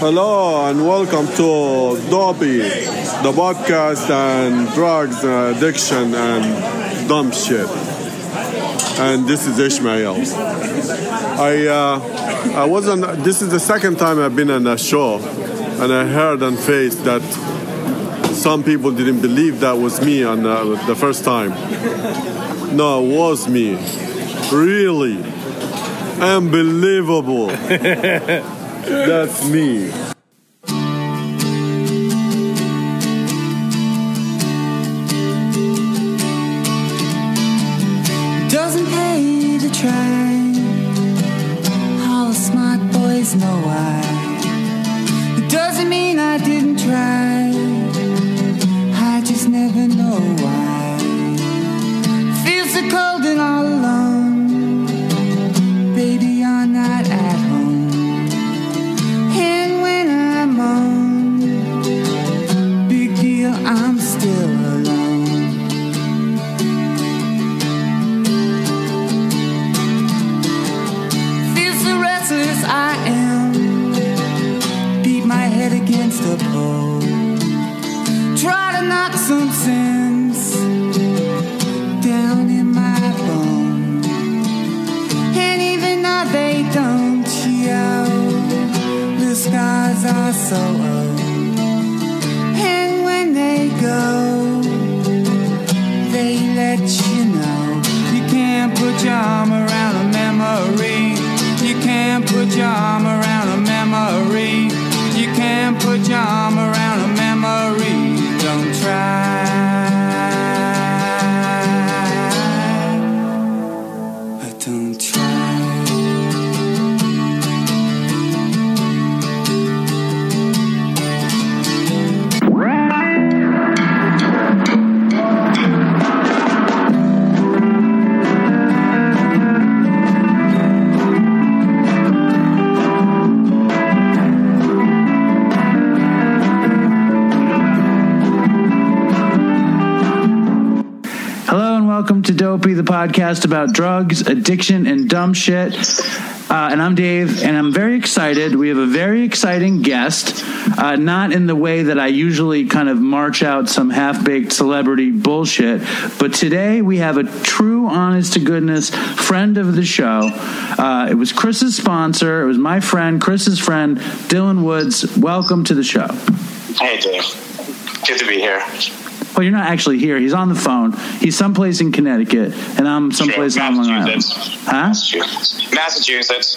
Hello and welcome to Dopey, the podcast and drugs, uh, addiction, and dumb shit. And this is Ishmael. I uh, I wasn't. This is the second time I've been on a show, and I heard on face that some people didn't believe that was me on uh, the first time. No, it was me. Really, unbelievable. That's me. Podcast about drugs, addiction, and dumb shit. Uh, and I'm Dave, and I'm very excited. We have a very exciting guest, uh, not in the way that I usually kind of march out some half baked celebrity bullshit, but today we have a true, honest to goodness friend of the show. Uh, it was Chris's sponsor, it was my friend, Chris's friend, Dylan Woods. Welcome to the show. Hey, Dave. Good to be here. Well, you're not actually here. He's on the phone. He's someplace in Connecticut, and I'm someplace on Long Island. Massachusetts. Huh? Massachusetts. Massachusetts.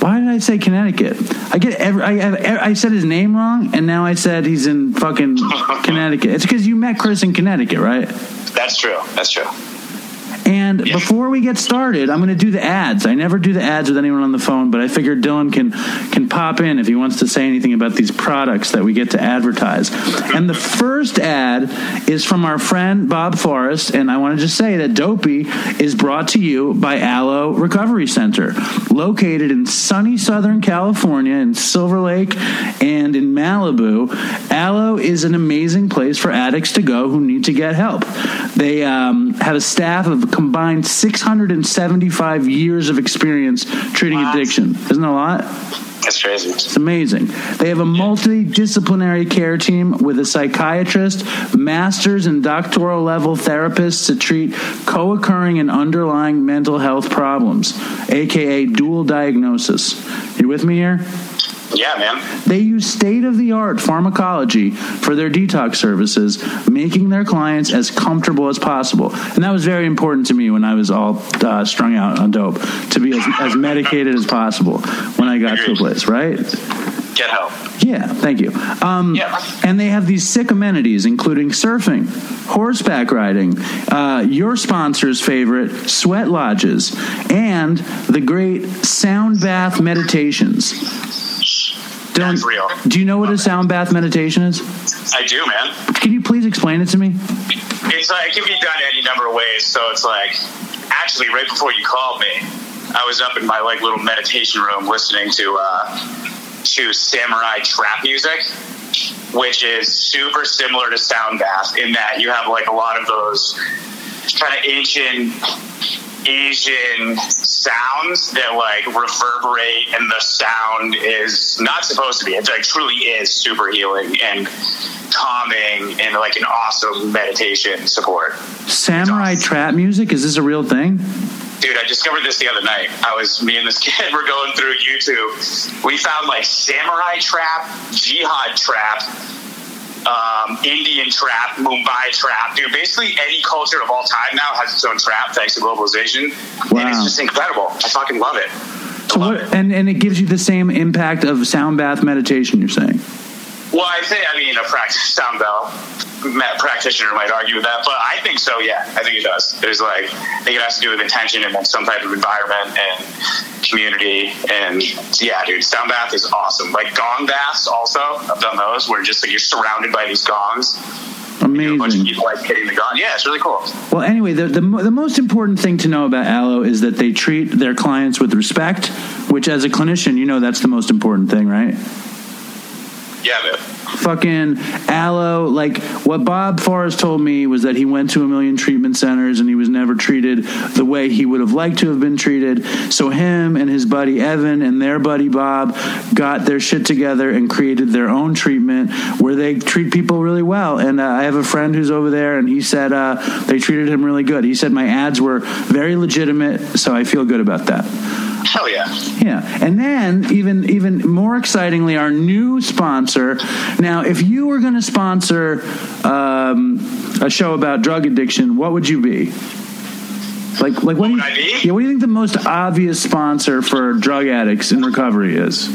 Why did I say Connecticut? I get every. I, I, I said his name wrong, and now I said he's in fucking Connecticut. It's because you met Chris in Connecticut, right? That's true. That's true. And Yeah. before we get started, I'm going to do the ads. I never do the ads with anyone on the phone, but I figured Dylan can pop in if he wants to say anything about these products that we get to advertise. And the first ad is from our friend Bob Forrest, and I want to just say that Dopey is brought to you by Aloe Recovery Center, located in sunny Southern California in Silver Lake and in Malibu. Aloe is an amazing place for addicts to go who need to get help. They um, have a staff of a combined 675 years of experience treating Wow. addiction. Isn't that a lot? That's crazy. It's amazing. They have a multidisciplinary care team with a psychiatrist, masters and doctoral level therapists to treat co occurring and underlying mental health problems, aka dual diagnosis. You with me here? Yeah, man. They use state of the art pharmacology for their detox services, making their clients as comfortable as possible. And that was very important to me when I was all uh, strung out on dope to be as, as medicated as possible when I got to a place, right? Get help. Yeah, thank you. Um, Yeah. And they have these sick amenities, including surfing, horseback riding, uh, your sponsor's favorite, sweat lodges, and the great sound bath meditations. Dylan, That's real. Do you know what a sound bath meditation is? I do, man. Can you please explain it to me? It's like it can be done any number of ways. So it's like actually right before you called me, I was up in my like little meditation room listening to uh, to samurai trap music, which is super similar to sound bath in that you have like a lot of those kind of ancient Asian sounds that like reverberate, and the sound is not supposed to be. It like truly is super healing and calming, and like an awesome meditation support. Samurai trap music is this a real thing? Dude, I discovered this the other night. I was me and this kid were going through YouTube. We found like samurai trap, jihad trap, um, Indian trap, Mumbai trap. Dude, basically any culture of all time now has its own trap thanks to globalization. And it's just incredible. I fucking love it. So love what, it. and and it gives you the same impact of sound bath meditation. You're saying? Well, I say, I mean, a practice sound bell ma- practitioner might argue with that, but I think so, yeah. I think it does. There's like, I think it has to do with intention and some type of environment and community. And yeah, dude, sound bath is awesome. Like gong baths also, I've done those where just like you're surrounded by these gongs. A bunch of people like hitting the gong. Yeah, it's really cool. Well, anyway, the, the the most important thing to know about Aloe is that they treat their clients with respect. Which, as a clinician, you know that's the most important thing, right? Yeah, man. fucking aloe. Like what Bob Forrest told me was that he went to a million treatment centers and he was never treated the way he would have liked to have been treated. So him and his buddy Evan and their buddy Bob got their shit together and created their own treatment where they treat people really well. And uh, I have a friend who's over there and he said uh, they treated him really good. He said my ads were very legitimate, so I feel good about that. Hell yeah. Yeah, and then even even more excitingly, our new sponsor. Now, if you were going to sponsor um, a show about drug addiction, what would you be? Like, like what, do you, I be? Yeah, what do you think the most obvious sponsor for drug addicts in recovery is?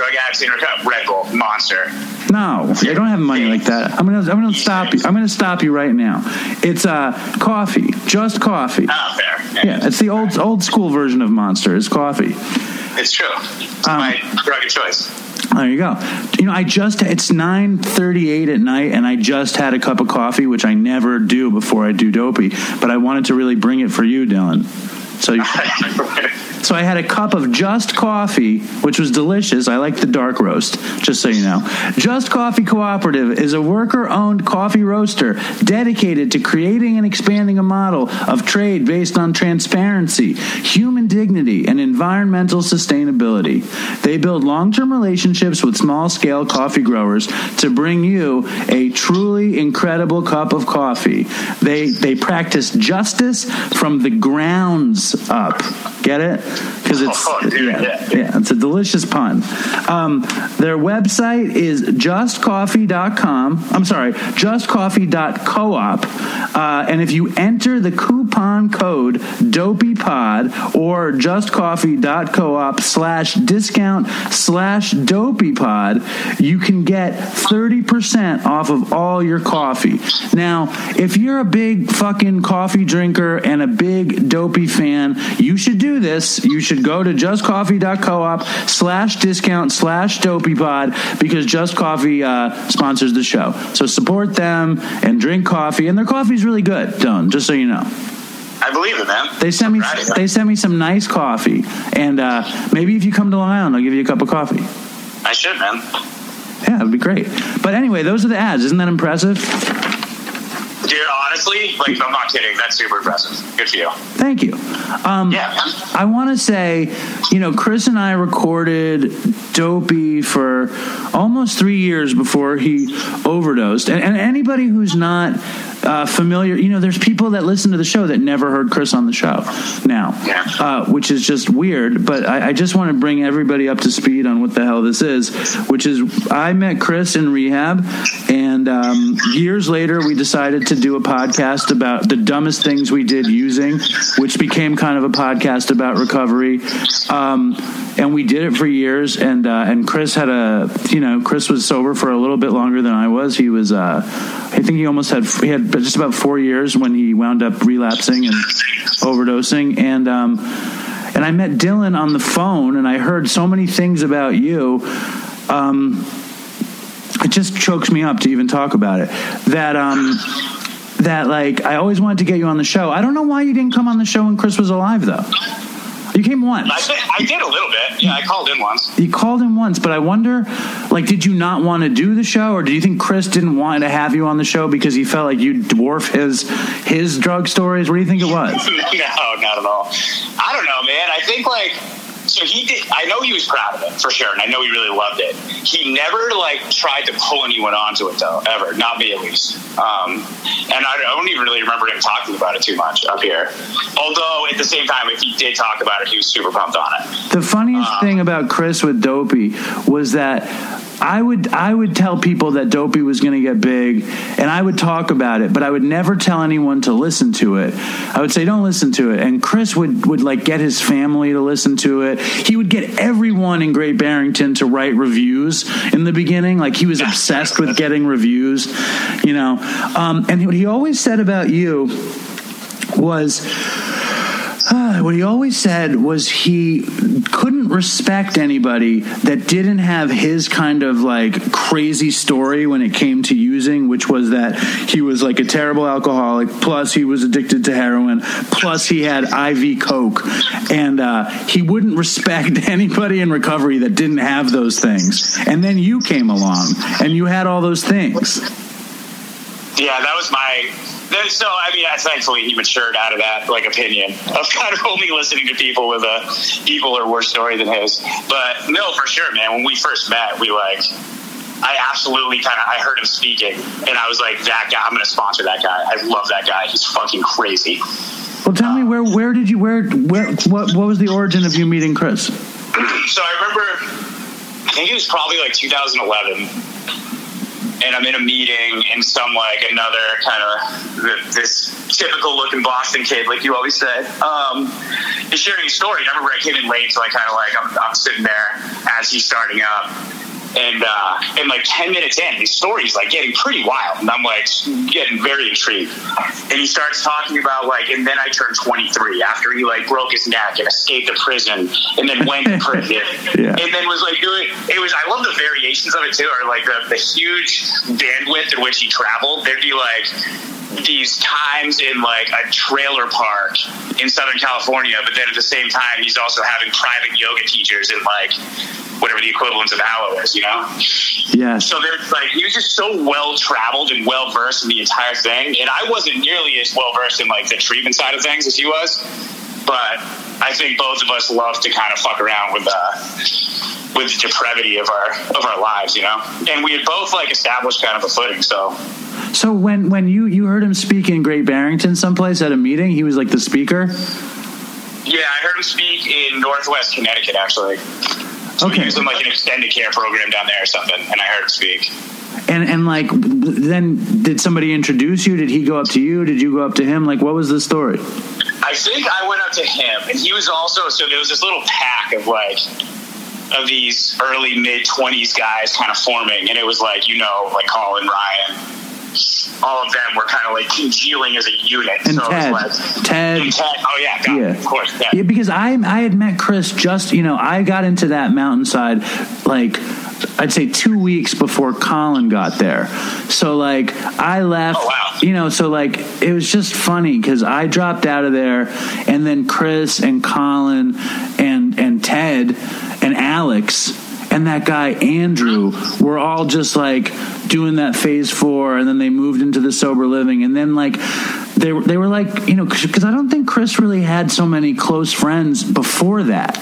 Drug addicts in recovery. Red Bull, Monster. No, I don't have money like that. I'm gonna I'm gonna stop you. I'm gonna stop you right now. It's uh coffee, just coffee. Ah, fair. Yeah, it's the old old school version of Monster. It's coffee. It's true. It's Um, my drug of choice. There you go. You know, I just it's nine thirty eight at night, and I just had a cup of coffee, which I never do before I do dopey. But I wanted to really bring it for you, Dylan. So, so I had a cup of Just Coffee, which was delicious. I like the dark roast, just so you know. Just Coffee Cooperative is a worker-owned coffee roaster dedicated to creating and expanding a model of trade based on transparency, human dignity, and environmental sustainability. They build long-term relationships with small-scale coffee growers to bring you a truly incredible cup of coffee. They they practice justice from the grounds up. Get it? Because it's Oh, dude, yeah, yeah. yeah, it's a delicious pun. Um, their website is justcoffee.com. I'm sorry, justcoffee.coop. Uh, and if you enter the coupon code DopeyPod or justcoffee.coop slash discount slash DopeyPod, you can get 30% off of all your coffee. Now, if you're a big fucking coffee drinker and a big dopey fan, you should do this. You should go to justcoffee.coop slash discount slash dopeypod because Just Coffee uh, sponsors the show. So support them and drink coffee. And their coffee's really good, Dylan, just so you know. I believe it, man. They sent me Right. they sent me some nice coffee. And uh, maybe if you come to Long Island, I'll give you a cup of coffee. I should, man. Yeah, it'd be great. But anyway, those are the ads. Isn't that impressive? Dude, honestly, like, I'm not kidding. That's super impressive. Good for you. Thank you. Um, Yeah. I want to say, you know, Chris and I recorded Dopey for almost three years before he overdosed. And, and anybody who's not uh, familiar, you know, there's people that listen to the show that never heard Chris on the show now, Yeah. uh, which is just weird. But I, I just want to bring everybody up to speed on what the hell this is, which is I met Chris in rehab, and um, years later we decided to do a podcast about the dumbest things we did using, which became kind of a podcast about recovery. Um, and we did it for years, and uh, and Chris had a you know Chris was sober for a little bit longer than I was. He was uh, I think he almost had he had just about four years when he wound up relapsing and overdosing, and um, and I met Dylan on the phone, and I heard so many things about you. Um, it just chokes me up to even talk about it. That um, that like I always wanted to get you on the show. I don't know why you didn't come on the show when Chris was alive, though. You came once. I, did- I did a little bit. Yeah, I called in once. You called him once, but I wonder, like, did you not want to do the show, or do you think Chris didn't want to have you on the show because he felt like you dwarf his his drug stories? What do you think it was? no, not at all. I don't know, man. I think like so he did. I know he was proud of it for sure, and I know he really loved it. He never like tried to pull anyone onto it though, ever. Not me at least. Um, and I don't even really remember him talking about it too much up here. Although at the same time, if he did talk about it, he was super pumped on it. The funniest Um, thing about Chris with Dopey was that I would I would tell people that Dopey was going to get big, and I would talk about it, but I would never tell anyone to listen to it. I would say don't listen to it, and Chris would would like get his family to listen to it. He would get everyone in Great Barrington to write reviews in the beginning, like he was obsessed with getting reviews, you know. Um, and what he always said about you was. Ah, what he always said was he couldn't respect anybody that didn't have his kind of like crazy story when it came to using, which was that he was like a terrible alcoholic, plus he was addicted to heroin, plus he had IV coke, and uh, he wouldn't respect anybody in recovery that didn't have those things. And then you came along, and you had all those things. Yeah, that was my. That- So I mean, thankfully he matured out of that like opinion of kind of only listening to people with a evil or worse story than his. But no, for sure, man. When we first met, we like. I absolutely kind of I heard him speaking, and I was like, "That guy, I'm going to sponsor that guy. I love that guy. He's fucking crazy." Well, tell me where where did you where where what what was the origin of you meeting Chris? so I remember, I think it was probably like 2011, and I'm in a meeting in some like another kind of this typical looking Boston kid, like you always say, um, is sharing a story. And I remember I came in late, so I kind of like I'm, I'm sitting there as he's starting up. And uh, and like ten minutes in, his story's like getting pretty wild, and I'm like getting very intrigued. And he starts talking about like, and then I turned 23 after he like broke his neck and escaped the prison, and then went to prison, Yeah. and then was like doing. It was I love the variations of it too, or like the, the huge bandwidth in which he traveled. There'd be like these times in like a trailer park in Southern California, but then at the same time, he's also having private yoga teachers in like whatever the equivalent of Aloe is, you know? Yeah. So there's like he was just so well traveled and well versed in the entire thing, and I wasn't nearly as well versed in like the treatment side of things as he was. But I think both of us love to kind of fuck around with uh, with the depravity of our of our lives, you know. And we had both like established kind of a footing, so So when when you you heard him speak in Great Barrington someplace at a meeting, he was like the speaker. yeah, I heard him speak in Northwest Connecticut actually. So Okay. he was in like an extended care program down there or something, and I heard him speak. And and like then did somebody introduce you? Did he go up to you? Did you go up to him? Like what was the story? I think I went up to him, and he was also so there was this little pack of like of these early mid twenties guys kind of forming, and it was like you know like Colin Ryan, all of them were kind of like congealing as a unit. And so Ted. it was like Ted. and Ted. Oh yeah, God, Yeah. of course. Ted. Yeah, because I I had met Chris just you know I got into that mountainside like I'd say two weeks before Colin got there. So like I left, Oh, wow. you know. So like it was just funny because I dropped out of there, and then Chris and Colin and and Ted and Alex and that guy Andrew were all just like doing that phase four, and then they moved into the sober living, and then like they they were like you know because I don't think Chris really had so many close friends before that.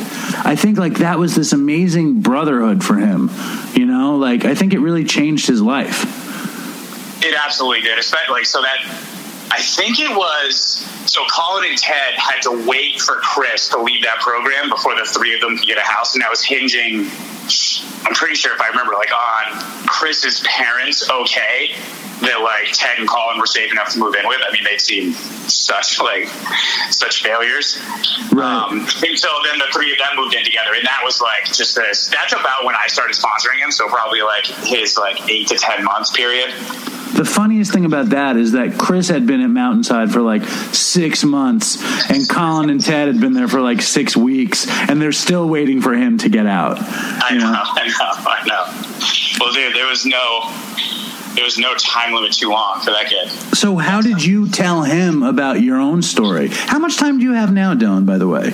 I think like that was this amazing brotherhood for him, you know. Like I think it really changed his life. It absolutely did. Especially so that I think it was so Colin and Ted had to wait for Chris to leave that program before the three of them could get a house, and that was hinging. I'm pretty sure if I remember, like on Chris's parents, okay, that like Ted and Colin were safe enough to move in with. I mean, they'd seen such like such failures. Right. Um, and so then the three of them moved in together, and that was like just this. That's about when I started sponsoring him. So probably like his like eight to ten months period. The funniest thing about that is that Chris had been at Mountainside for like six months, and Colin and Ted had been there for like six weeks, and they're still waiting for him to get out. I you know, I know, I know. Well, dude, there was no, there was no time limit too long for that kid. So, how did you tell him about your own story? How much time do you have now, Dylan? By the way,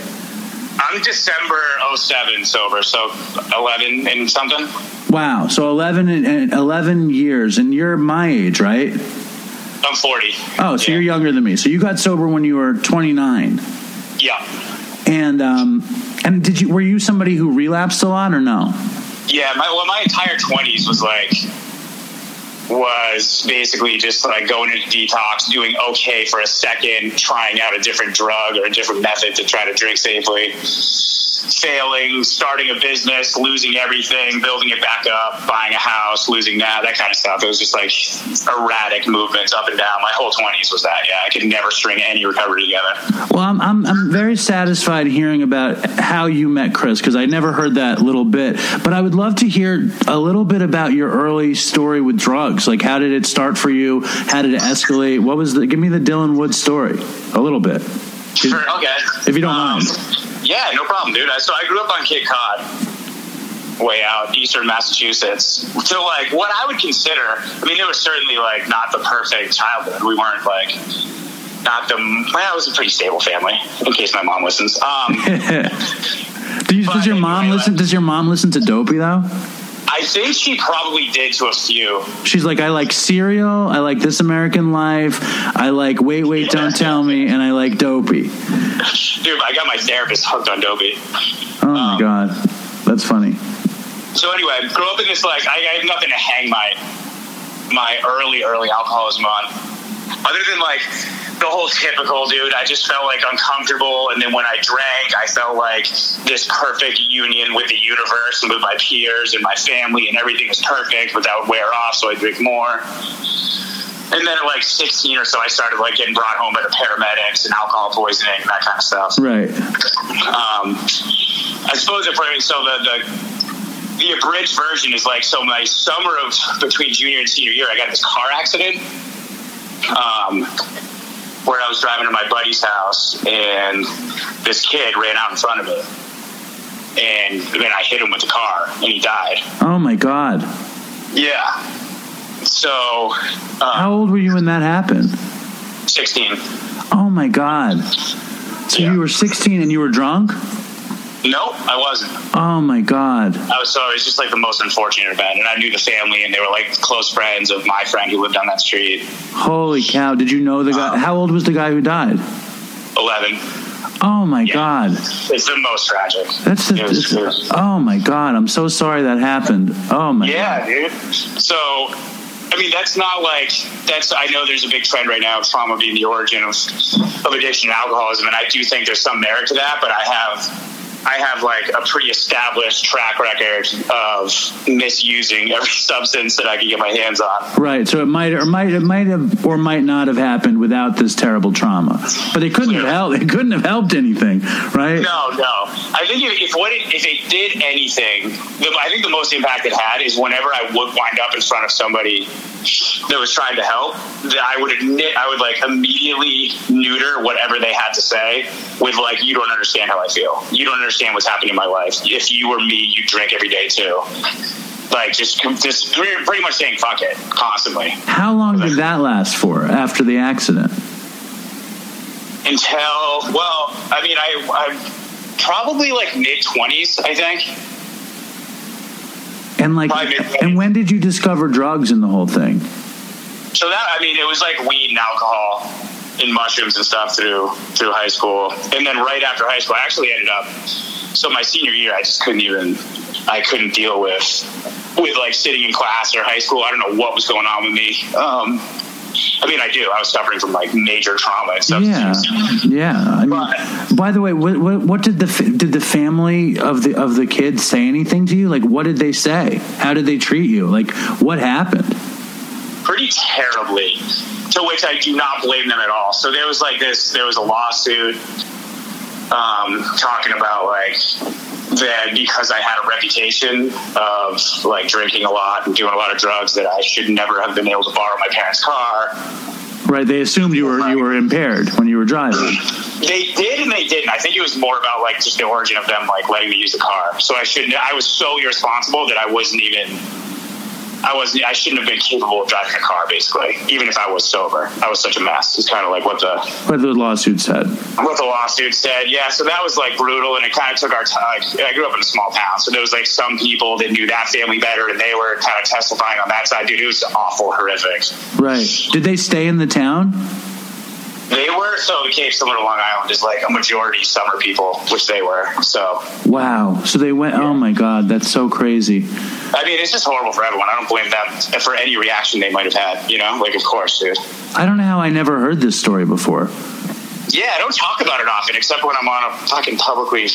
I'm December 07 sober, so 11 and something. Wow. So 11 and, and 11 years, and you're my age, right? I'm 40. Oh, so Yeah. you're younger than me. So you got sober when you were 29. Yeah. And um, and did you were you somebody who relapsed a lot or no? Yeah, my well, my entire 20s was like was basically just like going into detox, doing okay for a second, trying out a different drug or a different method to try to drink safely, failing, starting a business, losing everything, building it back up, buying a house, losing that, that kind of stuff. It was just like erratic movements up and down. My whole 20s was that. Yeah, I could never string any recovery together. Well, I'm I'm, I'm very satisfied hearing about how you met Chris because I never heard that little bit. But I would love to hear a little bit about your early story with drugs. Like, how did it start for you? How did it escalate? What was the? Give me the Dylan Wood story a little bit. Sure, okay. If you don't Um, mind. Yeah, no problem, dude. I- So I grew up on Cape Cod, way out eastern Massachusetts. So like, what I would consider, I mean, it was certainly like not the perfect childhood. We weren't like not the. Well, it was a pretty stable family. In case my mom listens. Um, Do you, does your mom anyway, listen? Does your mom listen to Dopey though? I think she probably did to a few. She's like, I like Serial. I like This American Life. I like Wait, Wait, Don't Tell Me, and I like Dopey. Dude, I got my therapist hooked on Dopey. Oh my Um, god, that's funny. So anyway, I grew up in this like I, I have nothing to hang my my early early alcoholism on, other than like the whole typical dude. I just felt like uncomfortable, and then when I drank, I felt like this perfect union with the universe and with my peers and my family, and everything was perfect. But that would wear off, so I drink more. And then at like 16 or so, I started like getting brought home by the paramedics and alcohol poisoning and that kind of stuff Right. um, I suppose if we're, so the, the the abridged version is like so my summer of between junior and senior year I got this car accident um, where I was driving to my buddy's house and this kid ran out in front of me and then I hit him with the car and he died Oh my god. yeah so uh, How old were you when that happened? 16 Oh my god. So Yeah. you were 16 and you were drunk? Nope I wasn't Oh my god. I was so it was just like the most unfortunate event, and I knew the family, and they were like close friends of my friend who lived on that street. Holy cow. Did you know the guy? Um, How old was the guy who died? Eleven. Oh my Yeah. god. It's the most tragic. That's the, was- was- Oh my god. I'm so sorry that happened. Oh my yeah, dude. So, I mean, that's not like that's. I know there's a big trend right now of trauma being the origin of of addiction and alcoholism, and I do think there's some merit to that. But I have. I have like a pretty established track record of misusing every substance that I can get my hands on. Right. So it might or might it might have or might not have happened without this terrible trauma. But it couldn't have helped. It couldn't have helped anything, right? No, no. I think if, if what it, if it did anything, the, I think the most impact it had is whenever I would wind up in front of somebody that was trying to help, that I would admit I would like immediately neuter whatever they had to say with like, you don't understand how I feel. You don't understand what's happening in my life. If you were me, you drink every day too. Like just just pretty pretty much saying fuck it constantly How long did that last for after the accident? until well, I mean I I probably like mid twenties I think. And like and when did you discover drugs in the whole thing? So that I mean, it was like weed and alcohol and mushrooms and stuff through through high school, and then right after high school, I actually ended up. So my senior year, I just couldn't even. I couldn't deal with with like sitting in class or high school. I don't know what was going on with me. Um, I mean, I do. I was suffering from like major trauma and stuff. Yeah, yeah. I mean, by the way, what, what, what did the did the family of the of the kids say anything to you? Like, what did they say? How did they treat you? Like, what happened? Pretty terribly, to which I do not blame them at all. So there was like this, there was a lawsuit um, talking about like that because I had a reputation of like drinking a lot and doing a lot of drugs that I should never have been able to borrow my parents' car. Right? They assumed you were you were impaired when you were driving. They did and they didn't. I think it was more about like just the origin of them like letting me use the car. So I shouldn't. I was so irresponsible that I wasn't even I was I shouldn't have been capable of driving a car. Basically, even if I was sober, I was such a mess. It's kind of like what the What the lawsuit said. what the lawsuit said. Yeah, so that was like brutal, and it kind of took our time. I grew up in a small town, so there was like some people that knew that family better, and they were kind of testifying on that side. Dude, it was awful, horrific. Right. Did they stay in the town? They were so the Cape similar to Long Island is like a majority summer people, which they were. So Wow. So they went. Oh my God, that's so crazy. I mean, it's just horrible for everyone. I don't blame them for any reaction they might have had. You know, like of course, dude. I don't know how I never heard this story before. Yeah, I don't talk about it often, except when I'm on a fucking publicly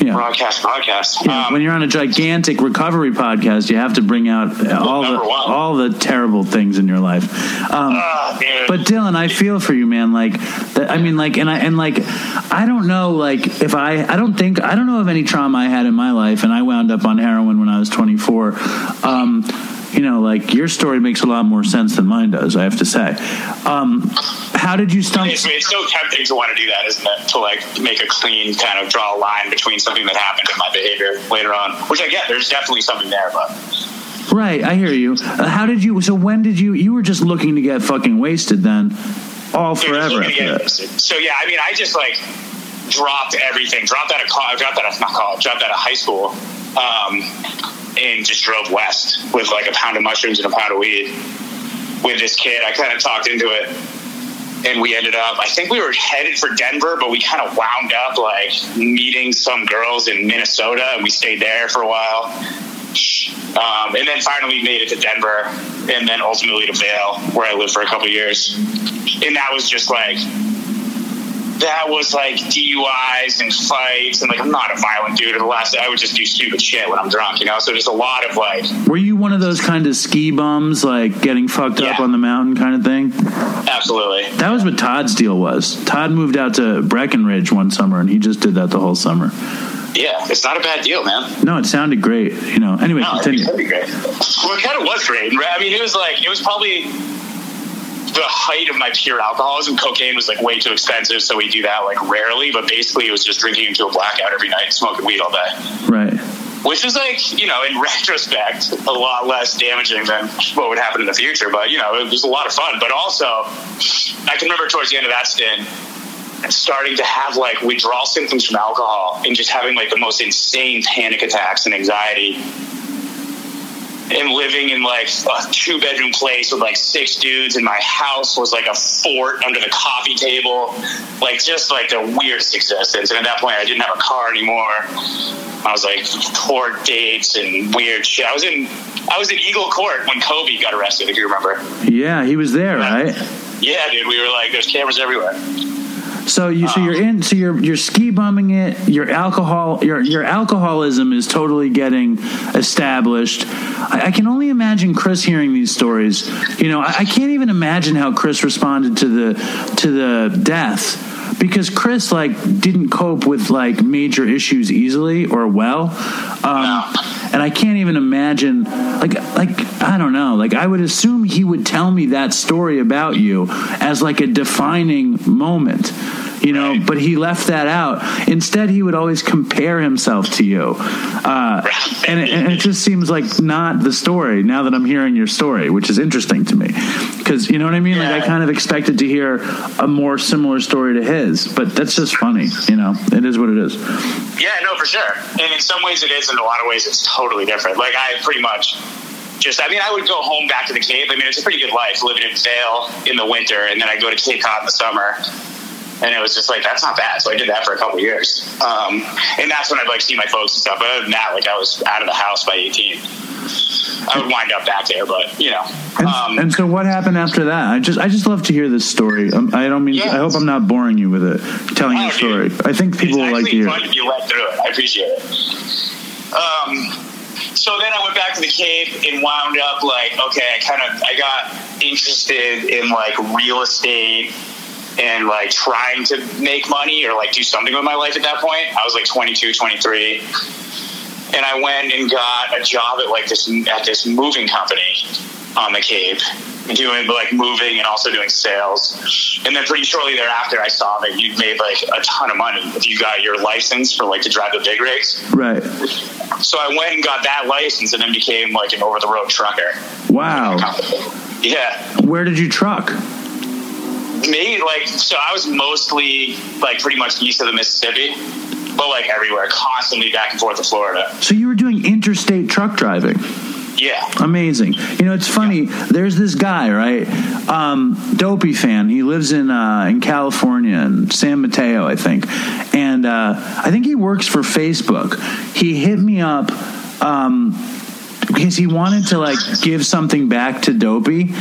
Yeah. broadcast podcast. Yeah, Um, when you're on a gigantic recovery podcast, you have to bring out all the one. all the terrible things in your life. Um, dude. but Dylan, I feel for you, man. Like, that, I mean, like, and I and like, I don't know, like, if I, I don't think, I don't know of any trauma I had in my life, and I wound up on heroin when I was 24. Um, you know, like your story makes a lot more sense than mine does. I have to say. Um, how did you stumble? It's, it's so tempting to want to do that, isn't it? To like make a clean kind of draw a line between something that happened and my behavior later on, which I get. There's definitely something there, but Right, I hear you. Uh, how did you? So when did you? You were just looking to get fucking wasted then, all Dude, forever get So yeah, I mean, I just like dropped everything, dropped out of college, dropped out of not college, dropped out of high school, um, and just drove west with like a pound of mushrooms and a pound of weed with this kid. I kind of talked into it, and we ended up. I think we were headed for Denver, but we kind of wound up like meeting some girls in Minnesota, and we stayed there for a while. Um, and then finally made it to Denver, and then ultimately to Vail, where I lived for a couple years. And that was just like that was like DUIs and fights, and like I'm not a violent dude. At the last, I would just do stupid shit when I'm drunk, you know. So there's a lot of like, Were you one of those kind of ski bums, like getting fucked up on the mountain kind of thing? absolutely, That was what Todd's deal was. Todd moved out to Breckenridge one summer, and he just did that the whole summer. yeah, it's not a bad deal, man. No, it sounded great. You know. Anyway, No, continue. it'd be great. Well, it kind of was great. I mean, it was like it was probably the height of my pure alcoholism. Cocaine was like way too expensive, so we do that like rarely. But basically, it was just drinking into a blackout every night, and smoking weed all day. Right. which is like you know in retrospect a lot less damaging than what would happen in the future but you know it was a lot of fun but also i can remember towards the end of that stint starting to have like withdrawal symptoms from alcohol and just having like the most insane panic attacks and anxiety and living in like a two bedroom place with like six dudes and my house was like a fort under the coffee table. Like just like the weirdest existence. And at that point i didn't have a car anymore. I was like court dates and weird shit. I was in i was in eagle court when kobe got arrested if you remember. Yeah, he was there, right? yeah dude. We were like there's cameras everywhere So you, so you're in, so you're you're ski bumming it. Your alcohol, your your alcoholism is totally getting established. I, I can only imagine Chris hearing these stories. You know, I, I can't even imagine how Chris responded to the to the death because Chris like didn't cope with like major issues easily or well. Um, and I can't even imagine like like I don't know. Like I would assume he would tell me that story about you as like a defining moment you know Right. but he left that out instead he would always compare himself to you uh, and, it, and it just seems like not the story now that I'm hearing your story which is interesting to me because you know what I mean like I kind of expected to hear a more similar story to his but that's just funny you know it is what it is Yeah, no, for sure. And in some ways it is, in a lot of ways it's totally different. Like I pretty much just, I mean, I would go home back to the Cape. I mean, it's a pretty good life living in Vail in the winter, and then I go to Cape Cod in the summer. And it was just like that's not bad. So I did that for a couple years, um, and that's when I'd like see my folks and stuff. But other than that, like I was out of the house by eighteen. I would wind up back there, but you know. And, Um, and so, what happened after that? I just, I just love to hear this story. Um, I don't mean. Yeah. I hope I'm not boring you with it, telling Oh, your story. dude. I think people it's will like to hear. fun if you let through it. I appreciate it. Um, so then I went back to the Cape and wound up like, okay, I kind of I got interested in like real estate and like trying to make money or like do something with my life at that point. I was like 22, 23. And I went and got a job at like this at this moving company on the Cape. doing like moving and also doing sales. And then pretty shortly thereafter, I saw that you made like a ton of money if you got your license for like to drive the big rigs. Right. So I went and got that license and then became like an over the road trucker. Wow. Yeah. Where did you truck? Me, like, so I was mostly like pretty much east of the Mississippi, but like everywhere, constantly back and forth to Florida. So you were doing interstate truck driving. Yeah. Amazing. You know, it's funny. There's this guy, right? Um, Dopey fan. He lives in uh, in California, in San Mateo, I think. And uh, I think he works for Facebook. He hit me up. Um, because he wanted to like give something back to Dopey,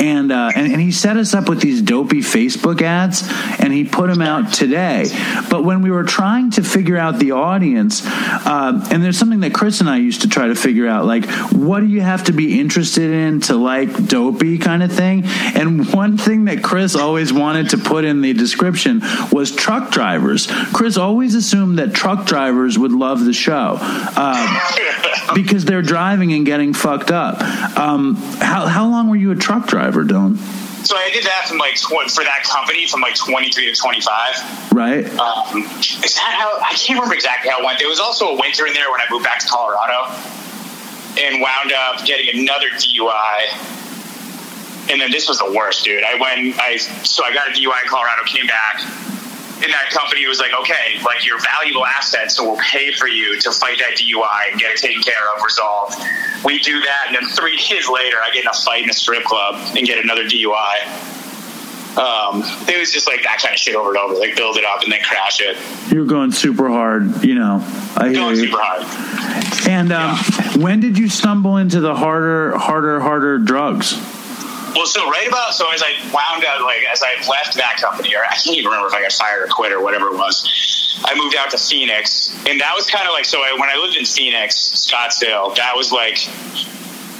and, uh, and and he set us up with these Dopey Facebook ads, and he put them out today. But when we were trying to figure out the audience, uh, and there's something that Chris and I used to try to figure out, like what do you have to be interested in to like Dopey kind of thing. And one thing that Chris always wanted to put in the description was truck drivers. Chris always assumed that truck drivers would love the show. Uh, because they're driving and getting fucked up. Um, how how long were you a truck driver, Dylan? So I did that from like tw- for that company from like 23 to 25. Right. Um, is that how? I can't remember exactly how it went. There was also a winter in there when I moved back to Colorado and wound up getting another DUI. And then this was the worst, dude. I went, I so I got a DUI in Colorado, came back, and that company was like, okay, like you're valuable assets, so we'll pay for you to fight that DUI and get it taken care of, resolved. We do that, and then three days later, I get in a fight in a strip club and get another DUI. Um, it was just like that kind of shit over and over, like build it up and then crash it. You're going super hard, you know. I hear Going you. super hard. And um, when did you stumble into the harder, harder, harder drugs? Well, so right about so as I wound out, like as I left that company, or I can't even remember if I got fired or quit or whatever it was. I moved out to Phoenix, and that was kind of like so. I, when I lived in Phoenix, Scottsdale, that was like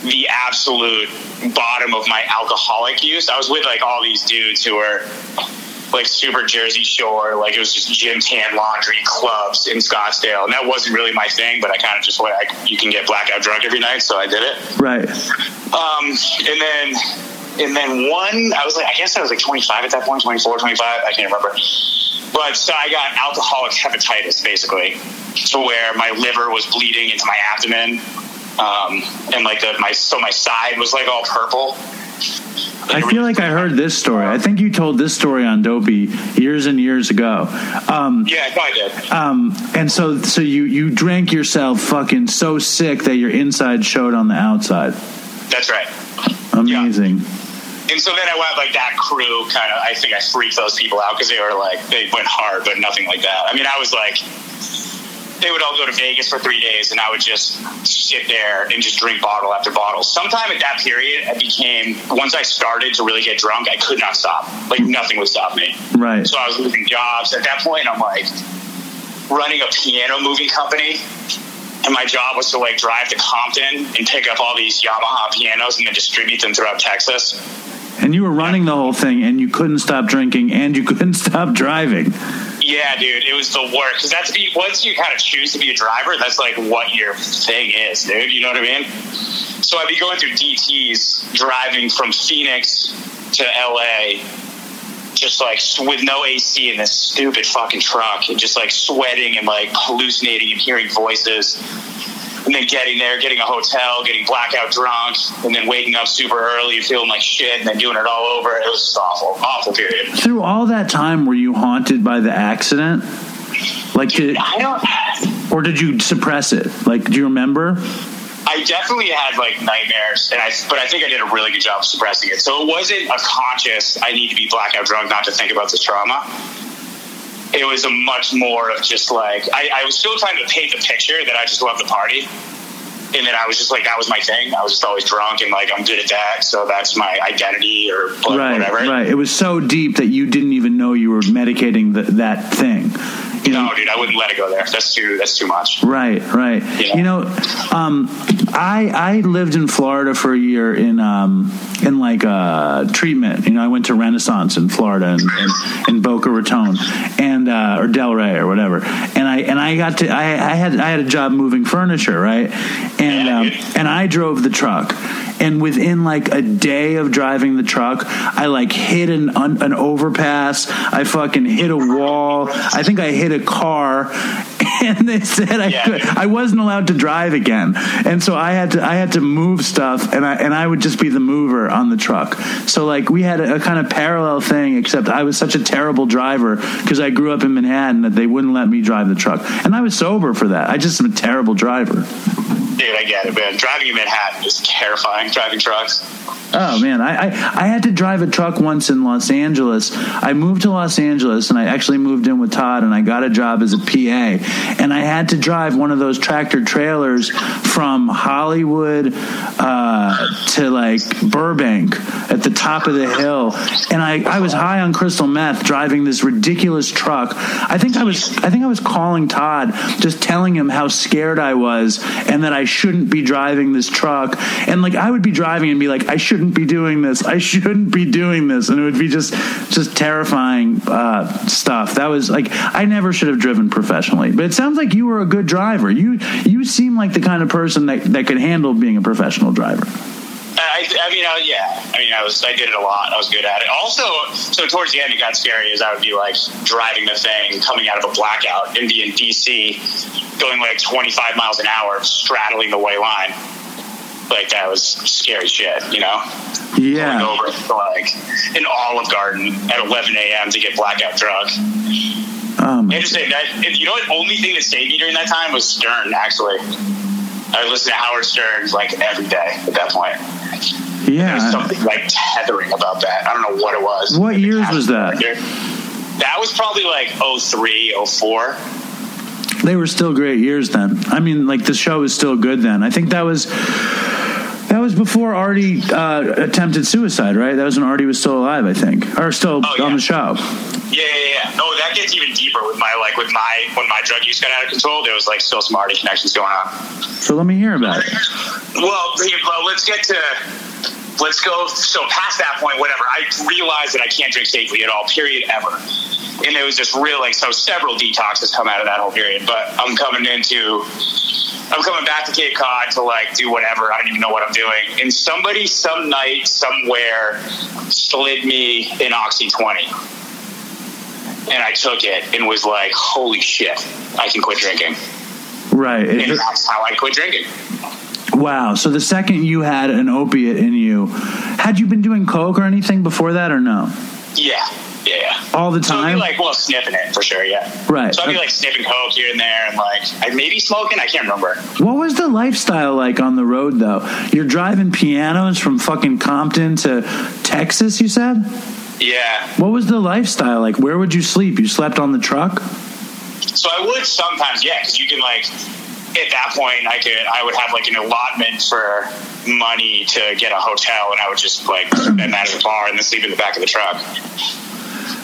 the absolute bottom of my alcoholic use. I was with like all these dudes who were like super Jersey Shore, like it was just gym tan laundry clubs in Scottsdale, and that wasn't really my thing. But I kind of just went. I, you can get blackout drunk every night, so I did it. Right. Um, and then, and then one, I was like, I guess I was like 25 at that point, 24, 25, I can't remember. But so I got alcoholic hepatitis basically, to where my liver was bleeding into my abdomen. Um, and like the, my, so my side was like all purple. I feel like I heard this story. I think you told this story on Dopey years and years ago. Um, Yeah, I did. um, and so, so you you drank yourself fucking so sick that your inside showed on the outside. That's right. Amazing. And so then I went like that crew kind of, I think I freaked those people out because they were like, they went hard, but nothing like that. I mean, I was like, they would all go to Vegas for three days and I would just sit there and just drink bottle after bottle. Sometime at that period, I became, once I started to really get drunk, I could not stop. Like nothing would stop me. Right. So I was losing jobs. At that point, I'm like running a piano moving company. And my job was to like drive to Compton and pick up all these Yamaha pianos and then distribute them throughout Texas. And you were running the whole thing, and you couldn't stop drinking, and you couldn't stop driving. Yeah, dude, it was the worst. Because that's be once you kind of choose to be a driver, that's like what your thing is, dude. You know what I mean? So I'd be going through DTs, driving from Phoenix to LA, just like with no AC in this stupid fucking truck, and just like sweating and like hallucinating and hearing voices. And then getting there, getting a hotel, getting blackout drunk, and then waking up super early, feeling like shit, and then doing it all over. It was just awful, awful period. Through all that time, were you haunted by the accident? Like, did, I don't. or did you suppress it? Like, do you remember? I definitely had like nightmares, and I but I think I did a really good job of suppressing it. So it wasn't a conscious. I need to be blackout drunk not to think about this trauma. It was a much more of just like I, I was still trying to paint the picture that I just love the party, and that I was just like that was my thing. I was just always drunk and like I'm good at that, so that's my identity or Right, whatever. right. It was so deep that you didn't even know you were medicating the, that thing. You know, No, dude, I wouldn't let it go there. That's too. That's too much. Right, right. Yeah. You know, um, I I lived in Florida for a year in um, in like uh, treatment. You know, I went to Renaissance in Florida and in, in Boca Raton and uh, or Delray or whatever. And I and I got to I, I had I had a job moving furniture, right? And Yeah, um, and I drove the truck. And within like a day of driving the truck, I like hit an an overpass. I fucking hit a wall. I think I hit a car, and they said I Yeah. could, I wasn't allowed to drive again, and so I had to I had to move stuff, and I and I would just be the mover on the truck. So like we had a, a kind of parallel thing, except I was such a terrible driver because I grew up in Manhattan that they wouldn't let me drive the truck, and I was sober for that. I just am a terrible driver. Dude, I get it, man. Driving in Manhattan is terrifying. Driving trucks. Oh man, I, I I had to drive a truck once in Los Angeles. I moved to Los Angeles and I actually moved in with Todd and I got a job as a PA and I had to drive one of those tractor trailers from Hollywood uh, to like Burbank at the top of the hill and I, I was high on crystal meth driving this ridiculous truck. I think I was I think I was calling Todd just telling him how scared I was and that I shouldn't be driving this truck and like I would be driving and be like I shouldn't be doing this I shouldn't be doing this and it would be just just terrifying uh, stuff that was like I never should have driven professionally but it sounds like you were a good driver you you seem like the kind of person that, that could handle being a professional driver I, I mean, I, yeah. I mean, I was, I did it a lot. I was good at it. Also, so towards the end, it got scary as I would be like driving the thing, coming out of a blackout, and be in DC, going like 25 miles an hour, straddling the white line. Like that was scary shit, you know. Yeah. Going over to like an Olive Garden at 11 a.m. to get blackout drunk. um, Interesting. That you know what? Only thing that saved me during that time was Stern. Actually, I would listen to Howard Stern like every day at that point. Yeah something like tethering about that. I don't know what it was. What years was that? That was probably like 03, 04. They were still great years then I mean like the show was still good then I think that was that was before Artie uh, attempted suicide right that was when Artie was still alive I think or still Oh, yeah. on the show Yeah, yeah, yeah. No, that gets even deeper with my like with my when my drug use got out of control. There was like still some Artie connections going on. so let me hear about it Well, well, let's get to let's go. So past that point, whatever. I realized that I can't drink safely at all. Period. Ever. And it was just real like so. Several detoxes come out of that whole period. But I'm coming into. I'm coming back to Cape Cod to like do whatever. I don't even know what I'm doing. And somebody, some night, somewhere, slid me an Oxy 20. And I took it and was like, holy shit, I can quit drinking. right And that's how I quit drinking. Wow. So the second you had an opiate in you, had you been doing coke or anything before that or no? Yeah, yeah, yeah. All the So I'd time? be like, well, sniffing it for sure, yeah. Right. So I'd be like sniffing coke here and there, and like I maybe smoking. I can't remember. What was the lifestyle like on the road though? You're driving pianos from fucking Compton to Texas, you said? Yeah. What was the lifestyle like? Where would you sleep? You slept on the truck? So I would sometimes, yeah, because you can like at that point I could I would have like an allotment for money to get a hotel, and I would just like spend that at the bar and then sleep in the back of the truck.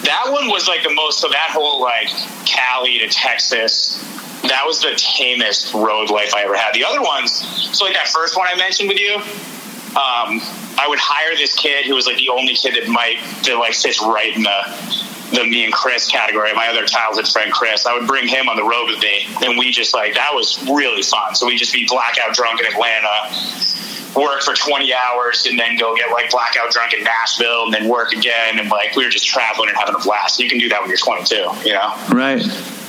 That one was like the most. So that whole like Cali to Texas. That was the tamest road life I ever had. The other ones, so like that first one I mentioned with you, um, I would hire this kid who was like the only kid that might that like fits right in the the me and Chris category. My other childhood friend Chris, I would bring him on the road with me, and we just like that was really fun. So we just be blackout drunk in Atlanta, work for twenty hours, and then go get like blackout drunk in Nashville, and then work again, and like we were just traveling and having a blast. You can do that when you're 22, you know. Right.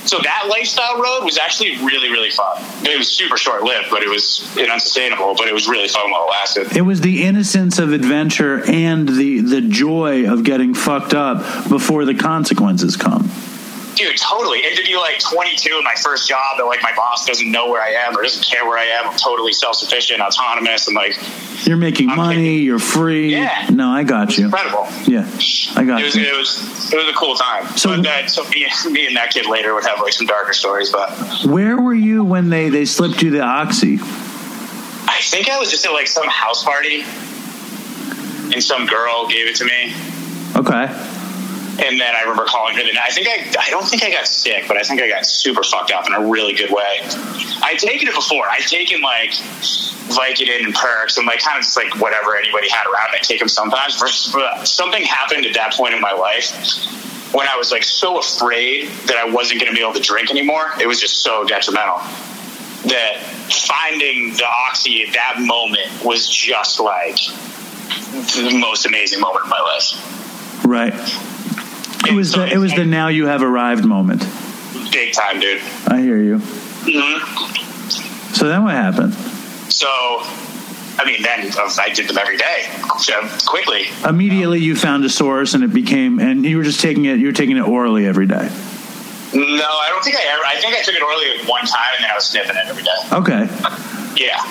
So that lifestyle road was actually really, really fun. It was super short lived, but it was unsustainable. But it was really fun while it lasted. It was the innocence of adventure and the the joy of getting fucked up before the consequences come. Dude, totally. And to be like 22 in my first job, that like my boss doesn't know where I am or doesn't care where I am. I'm totally self sufficient, autonomous, and like You're making I'm money, you're free. Yeah. No, I got you. incredible. Yeah. I got It was, you. it was it was a cool time. So- but that, so me, me and that kid later would have like some darker stories. But Where were you when they they slipped you the oxy? I think I was just at like some house party, and some girl gave it to me. Okay. And then I remember calling her. The, I think I, I don't think I got sick, but I think I got super fucked up in a really good way. I'd taken it before. I'd taken like Vicodin and perks and like kind of just like whatever anybody had around. I take them sometimes. But something happened at that point in my life when I was like so afraid that I wasn't going to be able to drink anymore. It was just so detrimental that finding the oxy at that moment was just like the most amazing moment of my life. Right. It was the it was the now you have arrived moment. Big time, dude. I hear you. hmm So then what happened? So, I mean, then I did them every day, so quickly. Immediately you found a source and it became and you were just taking it you were taking it orally every day. No, I don't think I ever. I think I took it orally one time, and then I was sniffing it every day. Okay. Yeah.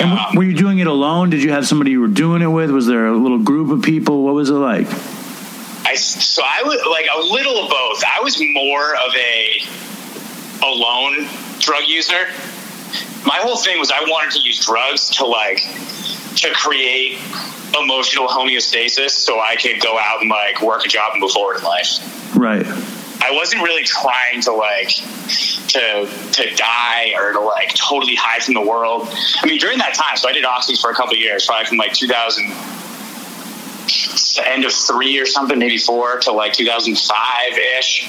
And Um, were you doing it alone? Did you have somebody you were doing it with? Was there a little group of people? What was it like? I so I was like a little of both. I was more of a alone drug user. My whole thing was I wanted to use drugs to like to create emotional homeostasis so I could go out and like work a job and move forward in life. Right. I wasn't really trying to like to to die or to like totally hide from the world. I mean, during that time, so I did oxys for a couple of years, probably from like 2000, end of three or something, maybe four, to like 2005 ish.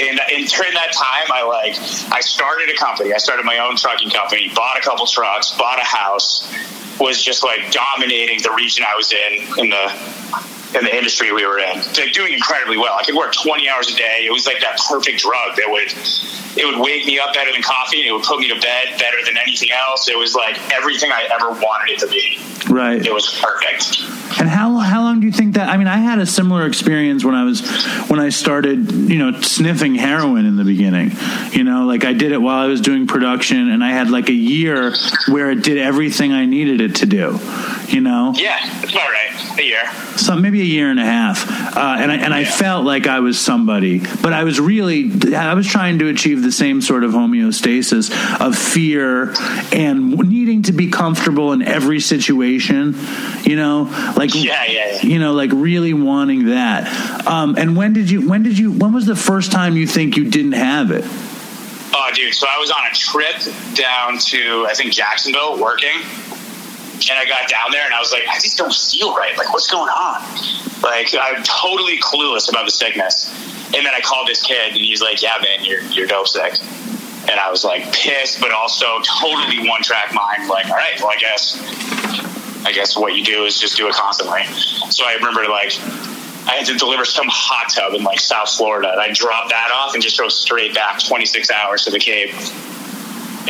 And, and during that time, I like I started a company. I started my own trucking company, bought a couple trucks, bought a house, was just like dominating the region I was in in the in the industry we were in, like doing incredibly well. I could work 20 hours a day. It was like that perfect drug that would it would wake me up better than coffee, and it would put me to bed better than anything else. It was like everything I ever wanted it to be. Right. It was perfect. And how how long do you think that? I mean, I had a similar experience when I was when I started, you know, sniffing heroin in the beginning. You know, like I did it while I was doing production, and I had like a year where it did everything I needed it to do. You know, Yeah, it's about right. A year. so maybe a year and a half, uh, and I and I Yeah. felt like I was somebody, but I was really I was trying to achieve the same sort of homeostasis of fear and needing to be comfortable in every situation. You know, like Yeah, yeah, yeah. you know, like really wanting that. Um, and when did you? When did you? When was the first time you think you didn't have it? Oh, dude. So I was on a trip down to I think Jacksonville working, and I got down there and I was like, I just don't feel right. Like, what's going on? Like, I'm totally clueless about the sickness. And then I called this kid, and he's like, Yeah, man, you're you're dope sick. And I was like pissed, but also totally one track mind. Like, all right, well, I guess, I guess what you do is just do it constantly. So I remember like. I had to deliver some hot tub in like South Florida, and I dropped that off and just drove straight back 26 hours to the Cape,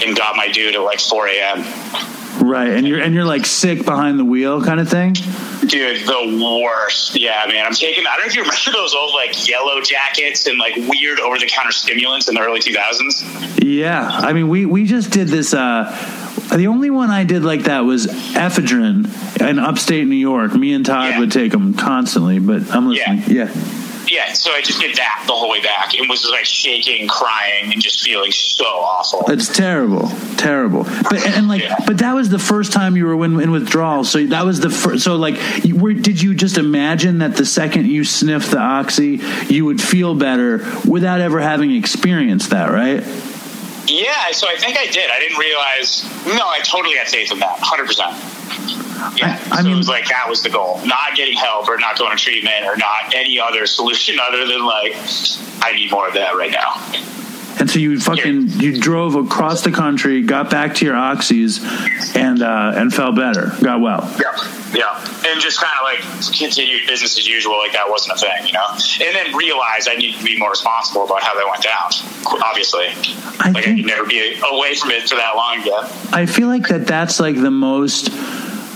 and got my dude at like 4 a.m. Right, and you're and you're like sick behind the wheel, kind of thing. Dude, the worst. Yeah, man. I'm taking. I don't know if you remember those old like yellow jackets and like weird over-the-counter stimulants in the early 2000s. Yeah, I mean, we we just did this. Uh, the only one I did like that was ephedrine in upstate New York. Me and Todd Yeah. would take them constantly, but I'm listening. Yeah, Yeah, so I just did that the whole way back and was like shaking, crying, and just feeling so awful. it's terrible, terrible. But and, and, like, Yeah. but that was the first time you were in, in withdrawal. So that was the first. So like, you were, did you just imagine that the second you sniffed the oxy, you would feel better without ever having experienced that, right? Yeah, so I think I did. I didn't realize. No, I totally had faith in that, hundred percent. Yeah, I- I so mean- it was like that was the goal: not getting help, or not going to treatment, or not any other solution other than like I need more of that right now. And so you fucking you drove across the country, got back to your oxys, and uh, and felt better, got well. Yeah, yeah, and just kind of like continued business as usual, like that wasn't a thing, you know. And then realized I need to be more responsible about how that went down. Obviously, I like I could never be away from it for that long again. I feel like that that's like the most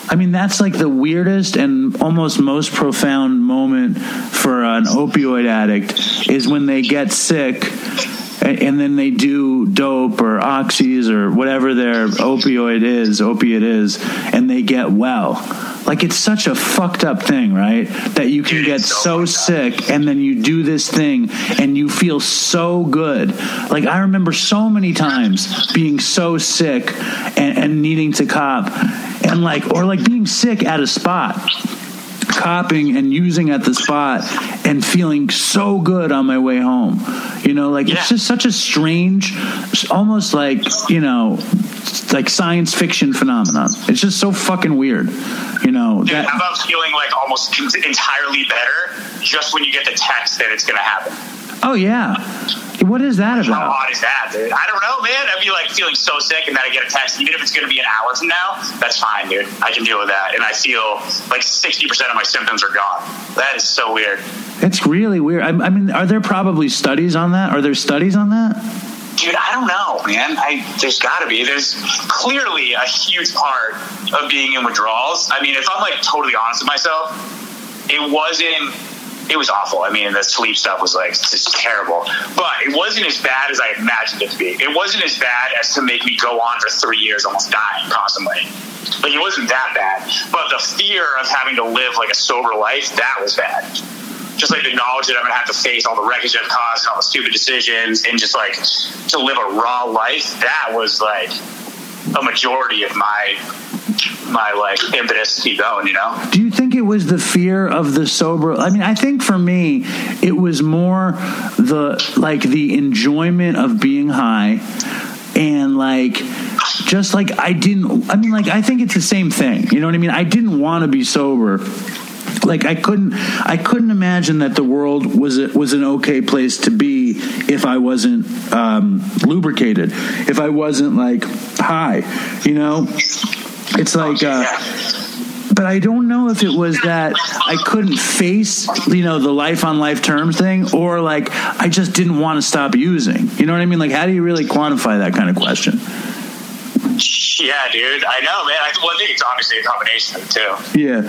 I mean that's like the weirdest and almost most profound moment for an opioid addict is when they get sick and then they do dope or oxys or whatever their opioid is, opiate is, and they get well. Like it's such a fucked up thing, right? That you can Dude, get so so sick and then you do this thing and you feel so good. Like I remember so many times being so sick and, and needing to cop and like or like being sick at a spot copping and using at the spot and feeling so good on my way home you know like Yeah. it's just such a strange almost like you know like science fiction phenomenon it's just so fucking weird you know Dude, that- how about feeling like almost entirely better just when you get the text that it's going to happen? Oh yeah. What is that about? How odd is that, dude? I don't know, man. I'd be like feeling so sick, and then I get a text. Even if it's going to be an hour from now, that's fine, dude. I can deal with that. And I feel like sixty percent of my symptoms are gone. That is so weird, It's really weird. I, I mean, are there probably studies on that? Are there studies on that? dude. I don't know, man. I there's got to be. There's clearly a huge part of being in withdrawals. I mean, if I'm like totally honest with myself, it wasn't. It was awful. I mean, the sleep stuff was like just terrible. But it wasn't as bad as I imagined it to be. It wasn't as bad as to make me go on for three years, almost dying constantly. Like it wasn't that bad. But the fear of having to live like a sober life, that was bad. Just like the knowledge that I'm gonna have to face all the wreckage I've caused and all the stupid decisions and just like to live a raw life, that was like a majority of my my like impetus to keep going, you know? Do you think it was the fear of the sober? I mean, I think for me, it was more the like the enjoyment of being high and like just like I didn't I mean like I think it's the same thing. You know what I mean? I didn't want to be sober. Like I couldn't I couldn't imagine that the world was a, was an okay place to be if I wasn't um, lubricated, if I wasn't like high, you know? It's like uh, but I don't know if it was that I couldn't face, you know, the life on life terms thing, or like I just didn't want to stop using. You know what I mean? Like, how do you really quantify that kind of question? Yeah, dude. I know, man. I, well, I think it's obviously a combination of the two. Yeah,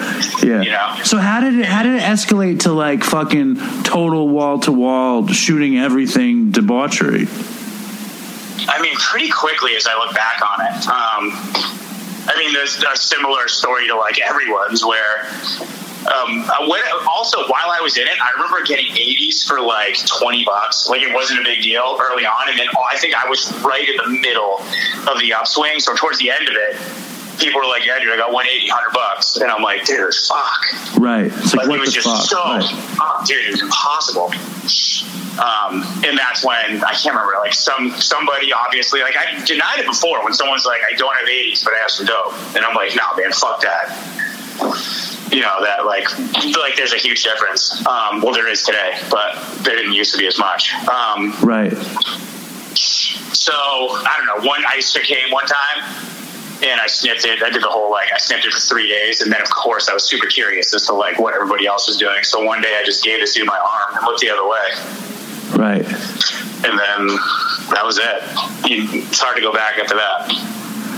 yeah. You know? So how did it how did it escalate to like fucking total wall to wall shooting everything debauchery? I mean, pretty quickly as I look back on it. Um, I mean, there's a similar story to like everyone's where. Um, also, while I was in it, I remember getting 80s for like 20 bucks. Like it wasn't a big deal early on, and then oh, I think I was right in the middle of the upswing. So towards the end of it, people were like, "Yeah, dude, I got 180, 100 bucks," and I'm like, "Dude, fuck." Right. It's like, Like, it was just fuck? so, Right. oh, dude, it was impossible. Um, and that's when I can't remember, like some somebody obviously, like I denied it before when someone's like, I don't have 80s, but I have some dope, and I'm like, no, man, fuck that. You know that like like there's a huge difference. Um, well, there is today, but there didn't used to be as much. Um, Right. so I don't know. One I came one time and I sniffed it. I did the whole like I sniffed it for three days, and then of course I was super curious as to like what everybody else was doing. So one day I just gave this dude my arm and looked the other way, Right. and then that was it. You, it's hard to go back after that.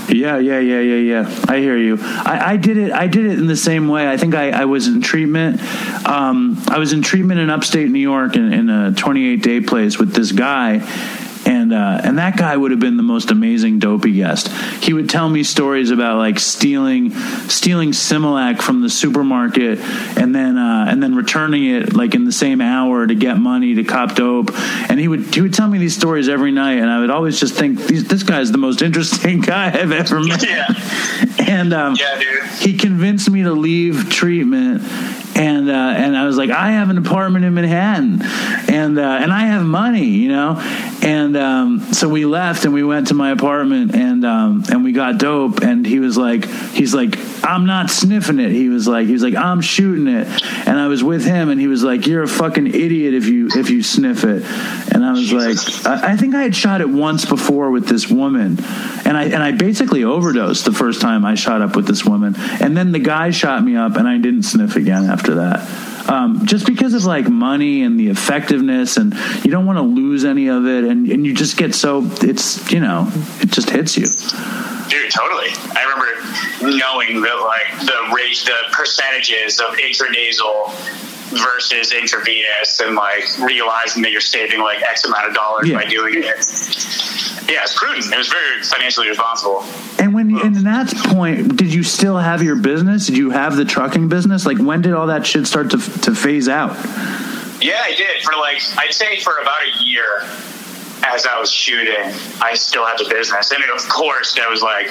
Yeah, yeah, yeah, yeah, yeah. I hear you. I, I did it. I did it in the same way. I think I, I was in treatment. Um, I was in treatment in upstate New York in, in a 28 day place with this guy, and uh, and that guy would have been the most amazing dopey guest. He would tell me stories about like stealing stealing Similac from the supermarket and then uh, and then returning it like in the same hour to get money to cop dope. And he would he would tell me these stories every night, and I would always just think this guy is the most interesting guy I've ever met. Yeah. And um, Yeah, dude. he convinced me to leave treatment and uh, and I was like I have an apartment in Manhattan and uh, and I have money you know? And um, so we left and we went to my apartment and um, and we got dope. And he was like he's like I'm not sniffing it. He was like he was like I'm shooting it. And I was with him and he was like you're a fucking idiot if you if you sniff it. And I was like I, I think I had shot it once before with this woman. And I and I basically overdosed the first time I shot up with this woman, and then the guy shot me up, and I didn't sniff again after that. Um, just because of like money and the effectiveness, and you don't want to lose any of it, and, and you just get so it's you know it just hits you. Dude, totally. I remember knowing that like the rate, the percentages of intranasal versus intravenous, and like realizing that you're saving like X amount of dollars Yeah. by doing it. Yeah, it's prudent. It was very financially responsible. And when and in that point, did you still have your business? Did you have the trucking business? Like when did all that shit start to to phase out? Yeah, I did for like I'd say for about a year. As I was shooting, I still had the business, and of course there was like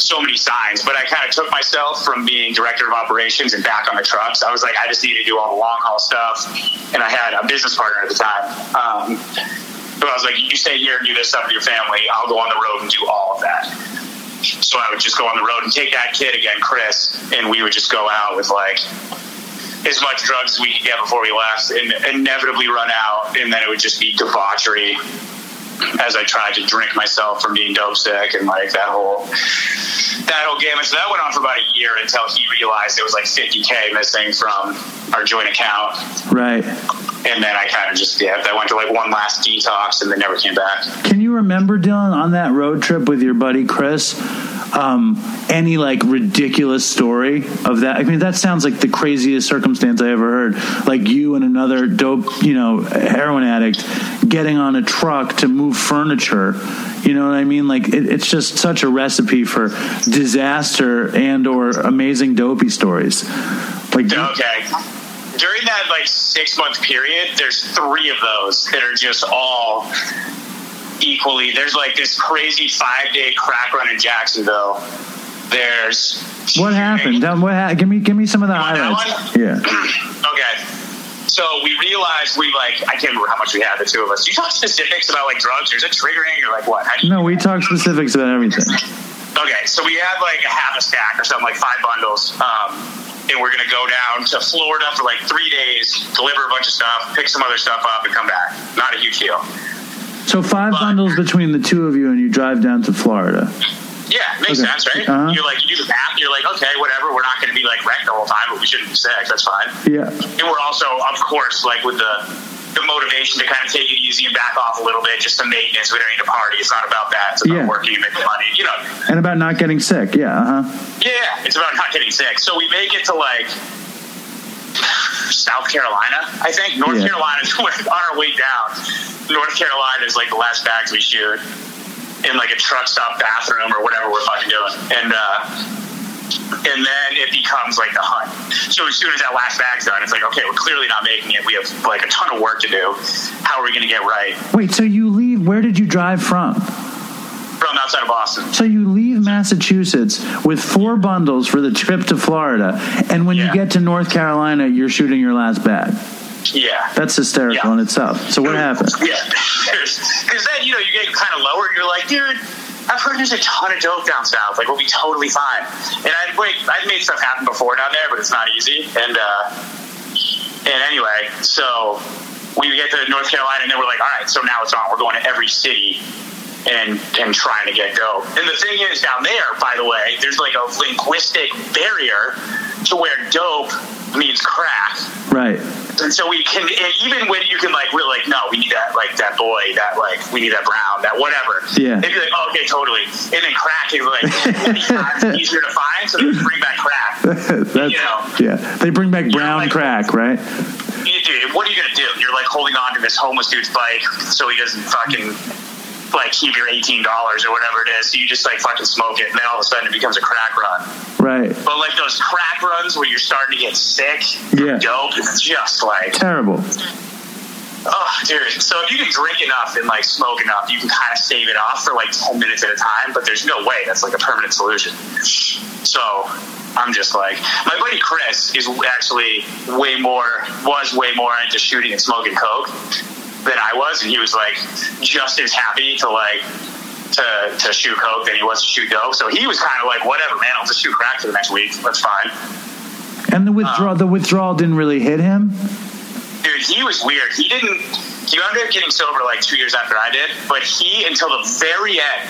so many signs. But I kind of took myself from being director of operations and back on the trucks. I was like, I just need to do all the long haul stuff, and I had a business partner at the time. Um, so I was like, you stay here and do this stuff with your family. I'll go on the road and do all of that. So I would just go on the road and take that kid again, Chris, and we would just go out with like as much drugs as we could get before we left, and inevitably run out, and then it would just be debauchery as I tried to drink myself from being dope sick and like that whole that whole gamut. So that went on for about a year until he realized it was like 50k missing from our joint account, Right. and then I kind of just yeah, I went to like one last detox and then never came back. Can you remember Dylan on that road trip with your buddy Chris? Um, any like ridiculous story of that? I mean, that sounds like the craziest circumstance I ever heard. Like you and another dope, you know, heroin addict getting on a truck to move furniture. You know what I mean? Like it, it's just such a recipe for disaster and or amazing dopey stories. Like Okay. During that like six month period, there's three of those that are just all equally. There's like this crazy five day crack run in Jacksonville. There's what happened? What ha- give me give me some of the highlights. Yeah. Okay. So we realized we like I can't remember how much we had the two of us. Do you talk specifics about like drugs or is it triggering or like what? How do you No, we talk specifics about everything. Okay, so we had like a half a stack or something, like five bundles. Um, and we're gonna go down to Florida for like three days, deliver a bunch of stuff, pick some other stuff up, and come back. Not a huge deal. So five bundles between the two of you, and you drive down to Florida. Yeah, makes Okay. sense, right? Uh-huh. You're like, you do the math, you're like, okay, whatever, we're not gonna be like wrecked the whole time, but we shouldn't be sick, that's fine. Yeah. And we're also, of course, like with the the motivation to kind of take it easy and back off a little bit, just some maintenance. We don't need to party. It's not about that. It's about Yeah. working and making money. You know, And about not getting sick. Yeah. Uh huh. Yeah, it's about not getting sick. So we make it to like South Carolina, I think. North Yeah. Carolina, on our way down. North Carolina is like the last bags we shoot in like a truck stop bathroom or whatever we're fucking doing. And uh and then it becomes like the hunt. So as soon as that last bag's done, it's like, okay, we're clearly not making it. We have like a ton of work to do. How are we gonna get right Wait. So you leave? Where did you drive from? from outside of Boston? So you leave Massachusetts with four bundles for the trip to Florida, and when you get to North Carolina, you're shooting your last bag. Yeah. That's hysterical Yeah. in itself. So what happened? Yeah, because then you know you get kind of lower. and You're like, dude, I've heard there's a ton of dope down south. Like we'll be totally fine. And I'd wait. I've made stuff happen before down there, but it's not easy. And uh, and anyway, so we get to North Carolina, and then we're like, all right, so now it's on. We're going to every city. And, and trying to get dope. And the thing is, down there, by the way, there's like a linguistic barrier to where dope means crack. Right. And so we can, even when you can like we're like, no, we need that like that boy, that like we need that brown, that whatever. Yeah. They'd be like, oh, okay, totally. And then crack is like easier to find, so they bring back crack. That's, You know. yeah. They bring back brown like- crack, right? Dude, what are you gonna do? You're like holding on to this homeless dude's bike so he doesn't fucking like keep your eighteen dollars or whatever it is. So you just like fucking smoke it, and then all of a sudden it becomes a crack run. Right. But like those crack runs where you're starting to get sick, Yeah. dope, it's just like Terrible. Oh, dude. So if you can drink enough and like smoke enough, you can kind of save it off for like 10 minutes at a time, but there's no way that's like a permanent solution. So I'm just like, my buddy Chris is actually way more, was way more into shooting and smoking Coke than I was. And he was like just as happy to like, to, to shoot Coke than he was to shoot dope. So he was kind of like, whatever, man, I'll just shoot crack for the next week. That's fine. And the withdrawal, um, the withdrawal didn't really hit him. dude, he was weird. He didn't. He ended up getting sober like two years after I did, but he until the very end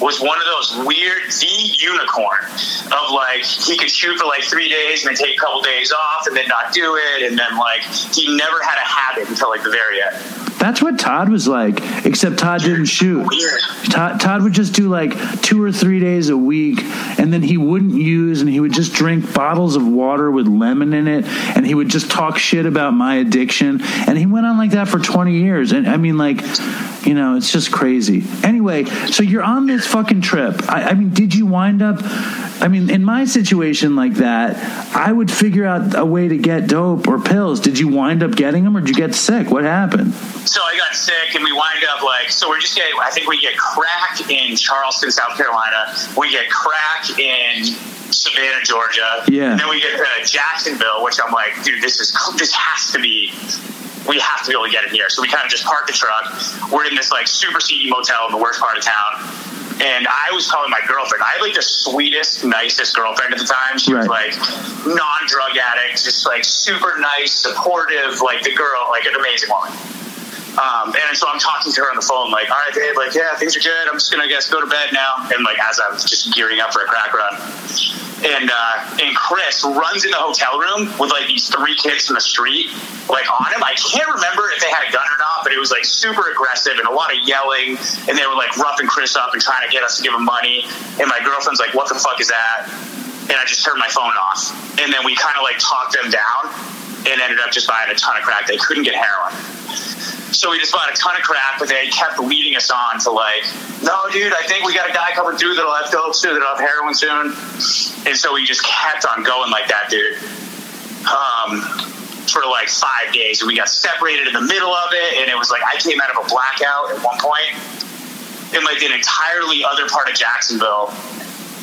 was one of those weird the unicorn of like he could shoot for like three days and then take a couple days off and then not do it and then like he never had a habit until like the very end. That's what Todd was like, except Todd didn't shoot. Todd, Todd would just do like two or three days a week, and then he wouldn't use, and he would just drink bottles of water with lemon in it, and he would just talk shit about my addiction, and he went on like that for twenty years. And I mean, like, you know, it's just crazy. Anyway, so you're on this fucking trip. I, I mean, did you wind up? I mean, in my situation like that, I would figure out a way to get dope or pills. Did you wind up getting them, or did you get sick? What happened? So I got sick, and we wind up like so. We're just getting. I think we get crack in Charleston, South Carolina. We get crack in Savannah, Georgia. Yeah. And then we get to Jacksonville, which I'm like, dude, this is this has to be. We have to be able to get in here. So we kind of just park the truck. We're in this like super seedy motel in the worst part of town. and I was calling my girlfriend. I had like the sweetest, nicest girlfriend at the time. She was like non-drug addict, just like super nice, supportive, like the girl, like an amazing woman. Um, and so I'm talking to her on the phone, like, all right, babe, like, yeah, things are good. I'm just gonna I guess go to bed now. And like as I was just gearing up for a crack run, and uh, and Chris runs in the hotel room with like these three kids from the street, like on him. I can't remember if they had a gun or not, but it was like super aggressive and a lot of yelling, and they were like roughing Chris up and trying to get us to give him money. And my girlfriend's like, "What the fuck is that?" And I just turned my phone off, and then we kind of like talked them down, and ended up just buying a ton of crack. They couldn't get heroin. So we just bought a ton of crack, but they kept leading us on to like, no, dude, I think we got a guy coming through that'll have dope soon, that'll have heroin soon. And so we just kept on going like that, dude. Um, for like five days. And we got separated in the middle of it. And it was like, I came out of a blackout at one point in like an entirely other part of Jacksonville,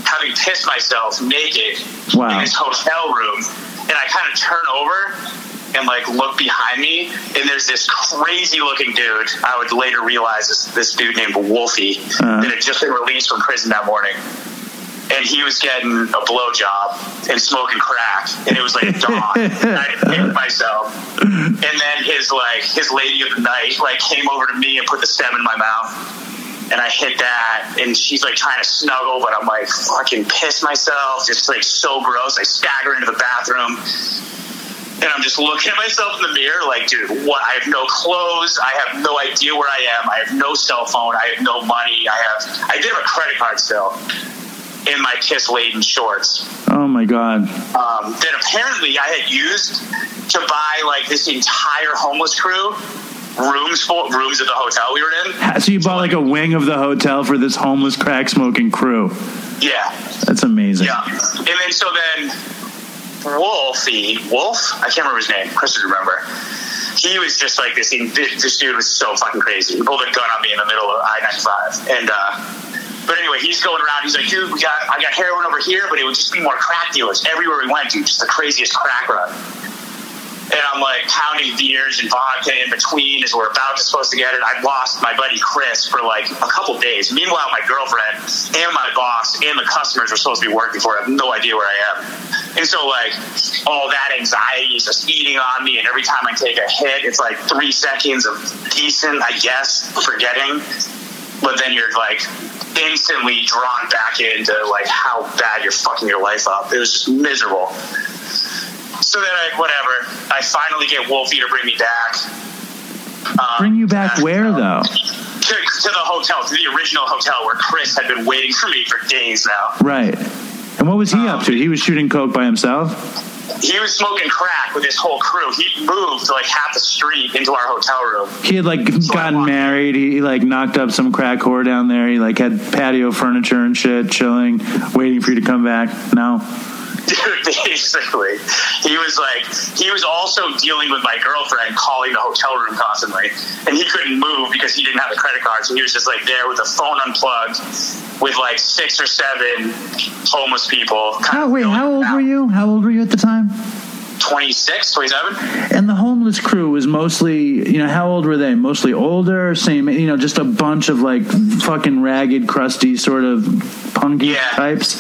having pissed myself naked Wow. in this hotel room. And I kind of turn over and like look behind me, and there's this crazy looking dude. I would later realize this this dude named Wolfie Uh. that had just been released from prison that morning. And he was getting a blowjob and smoking crack, and it was like dawn. and I hit myself, and then his like his lady of the night like came over to me and put the stem in my mouth, and I hit that, and she's like trying to snuggle, but I'm like fucking piss myself, just like so gross. I stagger into the bathroom, and I'm just looking at myself in the mirror, like, dude, what? I have no clothes. I have no idea where I am. I have no cell phone. I have no money. I have. I did have a credit card still in my piss laden shorts Oh my god. um, that apparently I had used to buy like this entire homeless crew rooms for rooms at the hotel we were in. So you bought like a wing of the hotel for this homeless crack smoking crew. Yeah, That's amazing. yeah. And then so then Wolfie Wolf, I can't remember his name. Chris would remember. He was just like this. This dude was so fucking crazy. He pulled a gun on me in the middle of I ninety five, and. uh but anyway, he's going around. He's like, dude, we got, I got heroin over here, but it would just be more crack dealers everywhere we went, dude. Just the craziest crack run. And I'm like pounding beers and vodka in between as we're about to supposed to get it. I lost my buddy Chris for like a couple days. Meanwhile, my girlfriend and my boss and the customers were supposed to be working for. I have no idea where I am. And so like all that anxiety is just eating on me. And every time I take a hit, it's like three seconds of decent, I guess, forgetting. But then you're like instantly drawn back into like how bad you're fucking your life up. It was just miserable. So then I, whatever, I finally get Wolfie to bring me back. Um, Bring you back where though? To, to the hotel, to the original hotel where Chris had been waiting for me for days now. Right. And what was he up to? He was shooting coke by himself. He was smoking crack with his whole crew. He moved to like half the street into our hotel room. He had like gotten married. He, he like knocked up some crack whore down there. He like had patio furniture and shit, chilling, waiting for you to come back. No. Dude, basically, he was like, he was also dealing with my girlfriend calling the hotel room constantly, and he couldn't move because he didn't have a credit card. So he was just like there with the phone unplugged, with like six or seven homeless people. How, wait, how old out. were you? How old were you at the time? 26, 27? And the homeless crew was mostly, you know, how old were they? Mostly older, same, you know, just a bunch of like fucking ragged, crusty, sort of punky Yeah. types.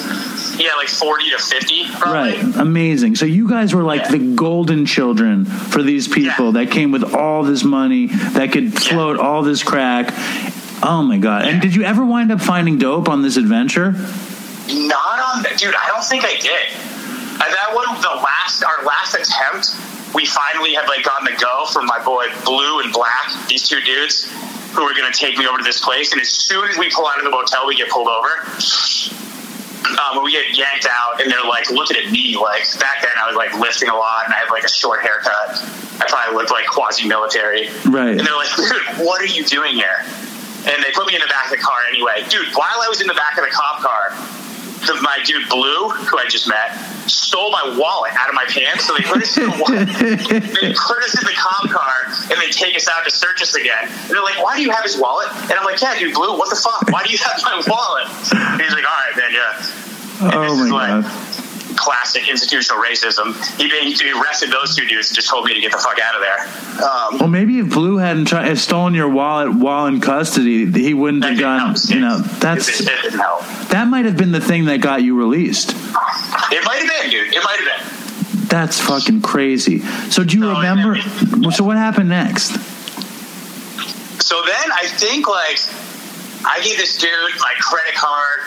Yeah, like 40 to 50, probably. Right. Amazing. So you guys were like Yeah. the golden children for these people Yeah. that came with all this money, that could float all this crack. Oh my God. And did you ever wind up finding dope on this adventure? Not on the dude. I don't think I did. That one, the last, our last attempt, we finally had like gotten the go from my boy Blue and Black, these two dudes who were going to take me over to this place. And as soon as we pull out of the motel, we get pulled over. Um, we get yanked out, and they're like looking at me. Like back then, I was like lifting a lot, and I had like a short haircut. I probably looked like quasi-military. Right. And they're like, dude, what are you doing here? And they put me in the back of the car anyway. Dude, while I was in the back of the cop car, the, my dude Blue, who I just met, stole my wallet out of my pants. So they put us in the wa- they put us in the cop car and they take us out to search us again. And they're like, "Why do you have his wallet?" And I'm like, "Yeah, dude, Blue, what the fuck? Why do you have my wallet?" And he's like, "All right, man, yeah." And Oh this is my like God. Classic institutional racism. He, he arrested those two dudes and just told me to get the fuck out of there. Um, Well, maybe if Blue hadn't tried, if stolen your wallet while in custody, he wouldn't have gone. You know, that's it, it that might have been the thing that got you released. It might have been, dude. It might have been. That's fucking crazy. So do you So, remember? and So what happened next? So then I think like I gave this dude my credit card,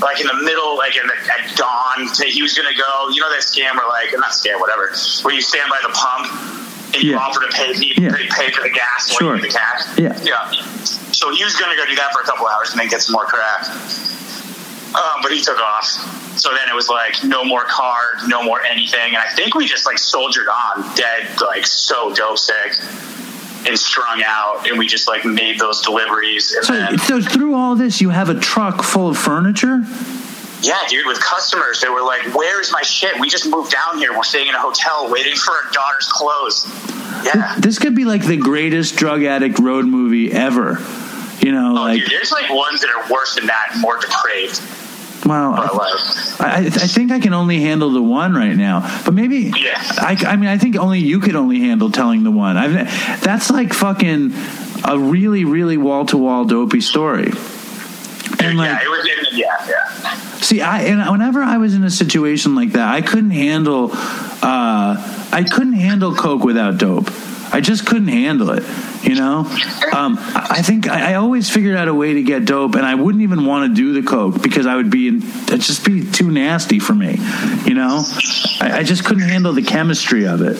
like in the middle, like in the, at dawn. He was gonna go. You know that scam where like not scam, whatever, where you stand by the pump and you Yeah. offer to pay people, Yeah. pay, for the gas, Sure. you the cash. Yeah. yeah. So he was gonna go do that for a couple hours and then get some more crack. Um, but he took off. So then it was like no more card, no more anything, and I think we just like soldiered on, dead, like so dope sick and strung out, and we just like made those deliveries. And So, then, so through all this, you have a truck full of furniture. yeah, dude, with customers, they were like, "Where's my shit? We just moved down here. We're staying in a hotel, waiting for our daughter's clothes." Yeah. This could be like the greatest drug addict road movie ever. You know, Oh, like dude, there's like ones that are worse than that, and more depraved. Well, like, I, I think I can only handle the one right now, but maybe. Yeah. I, I mean, I think only you could only handle telling the one. I've, that's like fucking a really, really wall to wall dopey story. And like, yeah, it was. It, yeah, yeah. See, I and whenever I was in a situation like that, I couldn't handle. Uh, I couldn't handle coke without dope. I just couldn't handle it. You know, um, I think I, I always figured out a way to get dope, and I wouldn't even want to do the coke because I would be in, it'd just be too nasty for me. You know, I, I just couldn't handle the chemistry of it.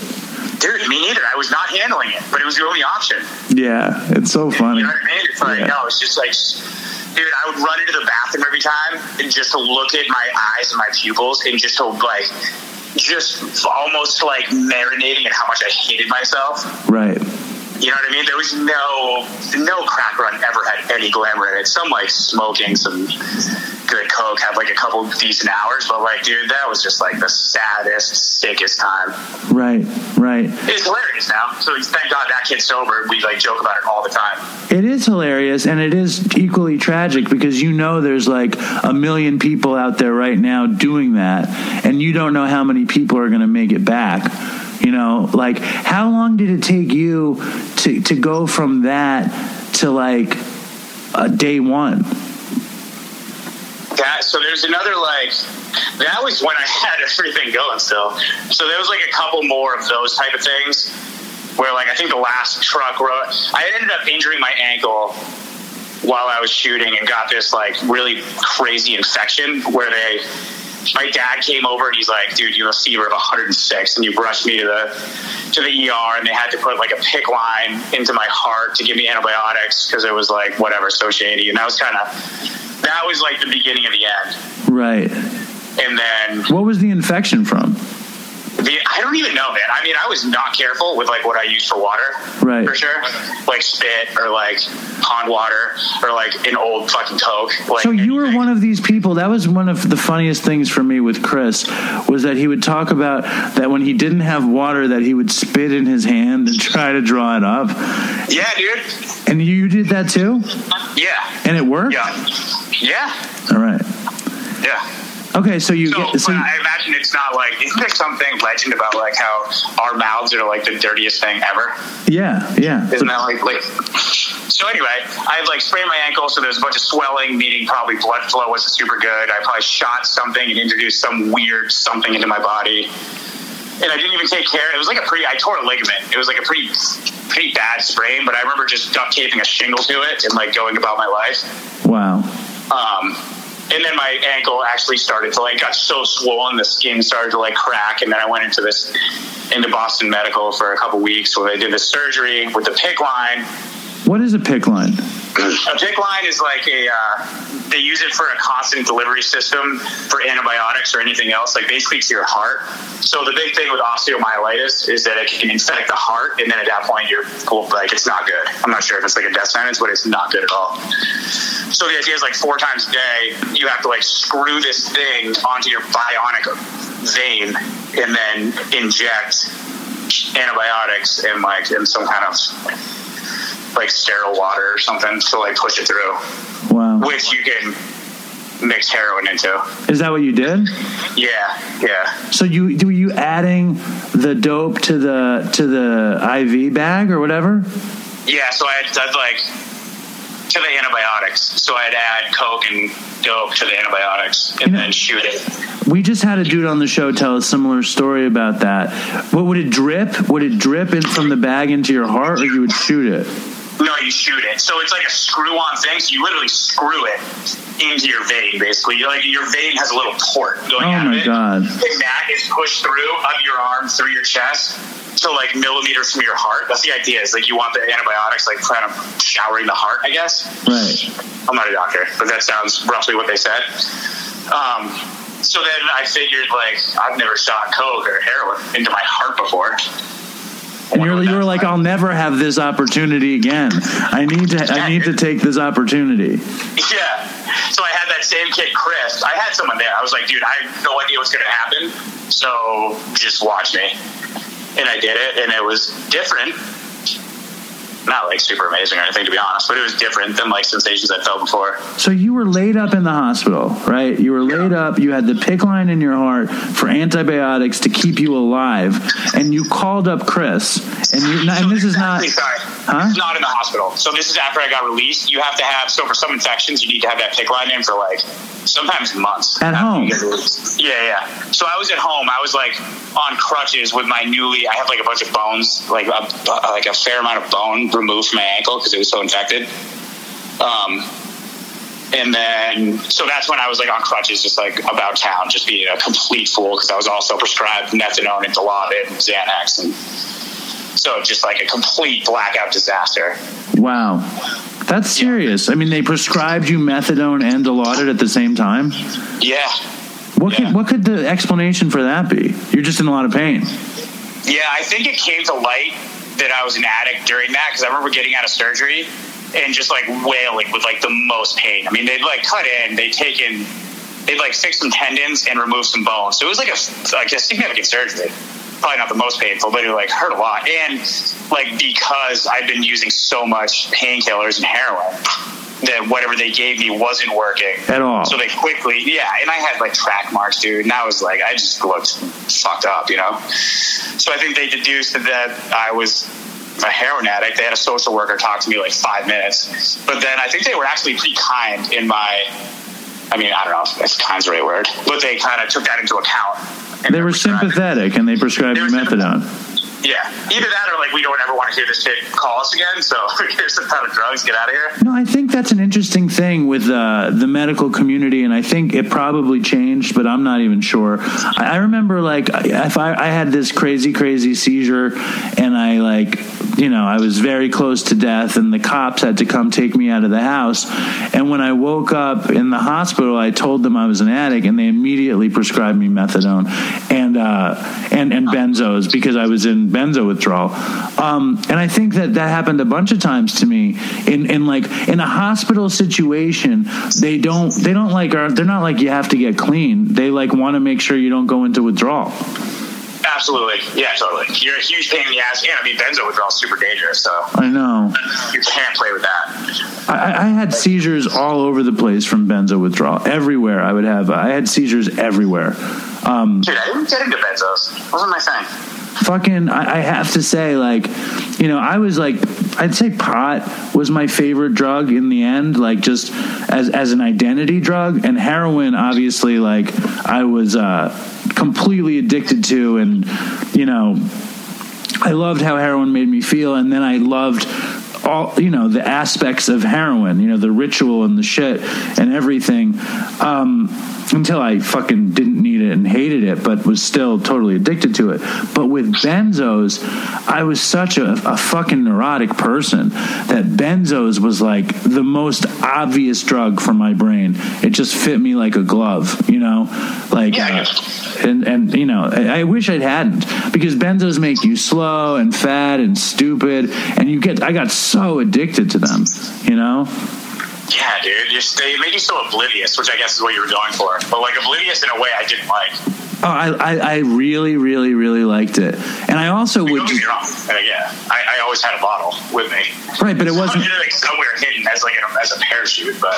Dude, me neither. I was not handling it, but it was the only option. Yeah, it's so funny. You know what I mean? It's like, Yeah. no, it's just like, dude, I would run into the bathroom every time and just to look at my eyes and my pupils and just to like, just almost like marinating in how much I hated myself. Right. You know what I mean? There was no, no crack run ever had any glamour in it. Some like smoking, some good coke have like a couple decent hours, but like, dude, that was just like the saddest, sickest time. Right. Right. It's hilarious now. So thank God that kid's sober. We like joke about it all the time. It is hilarious and it is equally tragic because you know there's like a million people out there right now doing that and you don't know how many people are going to make it back. You know, like how long did it take you to to go from that to like day 1? That so there's another like that was when I had everything going still. So there was like a couple more of those type of things where like I think the last truck road I ended up injuring my ankle while I was shooting and got this like really crazy infection where they my dad came over and he's like, dude, you have a fever of 106 and you rushed me to the to the ER and they had to put like a PICC line into my heart to give me antibiotics because it was like whatever so shady and that was kind of that was like the beginning of the end Right. and then What was the infection from? The, I don't even know, man. I mean, I was not careful with like what I used for water, Right. For sure, like spit or like pond water or like an old fucking coke. Like So you were one of these people. That was one of the funniest things for me with Chris was that he would talk about that when he didn't have water, that he would spit in his hand and try to draw it up. Yeah, dude. And you did that too, Yeah, and it worked. yeah, yeah, All right. yeah. Okay, so you So, get so you- I imagine it's not like isn't there something legend about like how our mouths are like the dirtiest thing ever? yeah, yeah. Isn't that like like? So anyway, I had like sprained my ankle, so there's a bunch of swelling, meaning probably blood flow wasn't super good. I probably shot something and introduced some weird something into my body, and I didn't even take care. It was like a pretty. I tore a ligament. It was like a pretty pretty bad sprain, but I remember just duct taping a shingle to it and like going about my life. Wow. Um, and then my ankle actually started to like got so swollen, the skin started to like crack, and then I went into this into Boston Medical for a couple weeks where they did the surgery with the PICC line. What is a PICC line? A PICC line is like a uh, they use it for a constant delivery system for antibiotics or anything else, like basically to your heart. So the big thing with osteomyelitis is that it can infect the heart, and then at that point you're like it's not good. I'm not sure if it's like a death sentence, but it's not good at all. So the idea is like four times a day, you have to like screw this thing onto your bionic vein and then inject antibiotics and like in some kind of like sterile water or something to like push it through, Wow. which you can mix heroin into. Is that what you did? Yeah, yeah. So you were you adding the dope to the to the IV bag or whatever? Yeah, so I'd, I'd like to the antibiotics. So I'd add coke and dope to the antibiotics and You know- then shoot it. We just had a dude on the show tell a similar story about that. What would it drip? Would it drip in from the bag into your heart, or you would shoot it? No, you shoot it. So it's like a screw-on thing. So you literally screw it into your vein, basically. Like your vein has a little port going Oh out my of it, God. and that is pushed through up your arm, through your chest, to like millimeters from your heart. That's the idea. Is like you want the antibiotics like kind of showering the heart, I guess. Right. I'm not a doctor, but that sounds roughly what they said. Um, so then I figured, like, I've never shot coke or heroin into my heart before. And you're, you were like, I'll never have this opportunity again. I need to I need to take this opportunity. Yeah. So I had that same kid, Chris. I had someone there. I was like, dude, I have no idea what's going to happen. So just watch me. And I did it, and it was different. Not like super amazing or anything, to be honest, but it was different than like sensations I felt before. So you were laid up in the hospital, right? You were laid up. You had the PICC line in your heart for antibiotics to keep you alive, and you called up Chris. And you and this is not. Sorry. Huh? Not in the hospital. So this is after I got released. You have to have so for some infections you need to have that PICC line in for like sometimes months. At home? you get released. Yeah, yeah. So I was at home. I was like on crutches with my newly. I have like a bunch of bones, like a like a fair amount of bone removed from my ankle because it was so infected. Um. And then, so that's when I was like on crutches, just like about town, just being a complete fool because I was also prescribed methadone and Dilaudid and Xanax, and so just like a complete blackout disaster. Wow, that's serious. I mean, they prescribed you methadone and Dilaudid at the same time. Yeah, What Yeah. could what could the explanation for that be? You're just in a lot of pain. yeah. I think it came to light that I was an addict during that because I remember getting out of surgery and just like wailing with like the most pain. I mean, they'd like cut in, they'd taken, they'd like fix some tendons and remove some bones. So it was like a like a significant surgery. Probably not the most painful, but it like hurt a lot. And like because I'd been using so much painkillers and heroin that whatever they gave me wasn't working At all. So they quickly, yeah, and I had like track marks, dude, and I was like, I just looked fucked up, you know. So I think they deduced that I was a heroin addict. They had a social worker talk to me like five minutes, but then I think they were actually pretty kind in my. I mean, I don't know if kind's the right word, but they kind of took that into account. They were sympathetic and they prescribed They you sympathetic. Yeah, either that or like we don't ever want to hear this kid call us again. So here's some ton of drugs. Get out of here. No, I think that's an interesting thing with uh, the medical community, and I think it probably changed, but I'm not even sure. I, I remember, like, if I, I had this crazy, crazy seizure, and I, like, you know, I was very close to death, and the cops had to come take me out of the house. And when I woke up in the hospital, I told them I was an addict, and they immediately prescribed me methadone and uh, and and benzos because I was in benzo withdrawal. Um, and I think that that happened a bunch of times to me in in like in a hospital situation. They don't they don't like are they're not like you have to get clean. They like want to make sure you don't go into withdrawal. Absolutely. Yeah, totally. You're a huge pain in the ass. And I mean, benzo withdrawal is super dangerous. So I know. you can't play with that. I, I had seizures all over the place from benzo withdrawal. Everywhere I would have, I had seizures everywhere. Um, Dude, I didn't get into benzos. Wasn't my thing. Fucking I, I have to say like you know i was like i'd say pot was my favorite drug in the end like just as as an identity drug. And heroin obviously like i was uh completely addicted to. And you know I loved how heroin made me feel, and then I loved all you know the aspects of heroin, you know the ritual and the shit and everything. Um, until I fucking didn't need it and hated it, but was still totally addicted to it. But with benzos, I was such a, a fucking neurotic person that benzos was like the most obvious drug for my brain. It just fit me like a glove, you know, like. Yeah, uh, and and you know I, I wish it hadn't because benzos make you slow and fat and stupid and you get I got so addicted to them you know Yeah, dude. Just, they make you so oblivious, which I guess is what you were going for. But like oblivious in a way I didn't like. oh I, I I really really really liked it and I also would Don't get me wrong. Uh, yeah, I, I always had a bottle with me. right but it wasn't like somewhere hidden as like an, as a parachute, but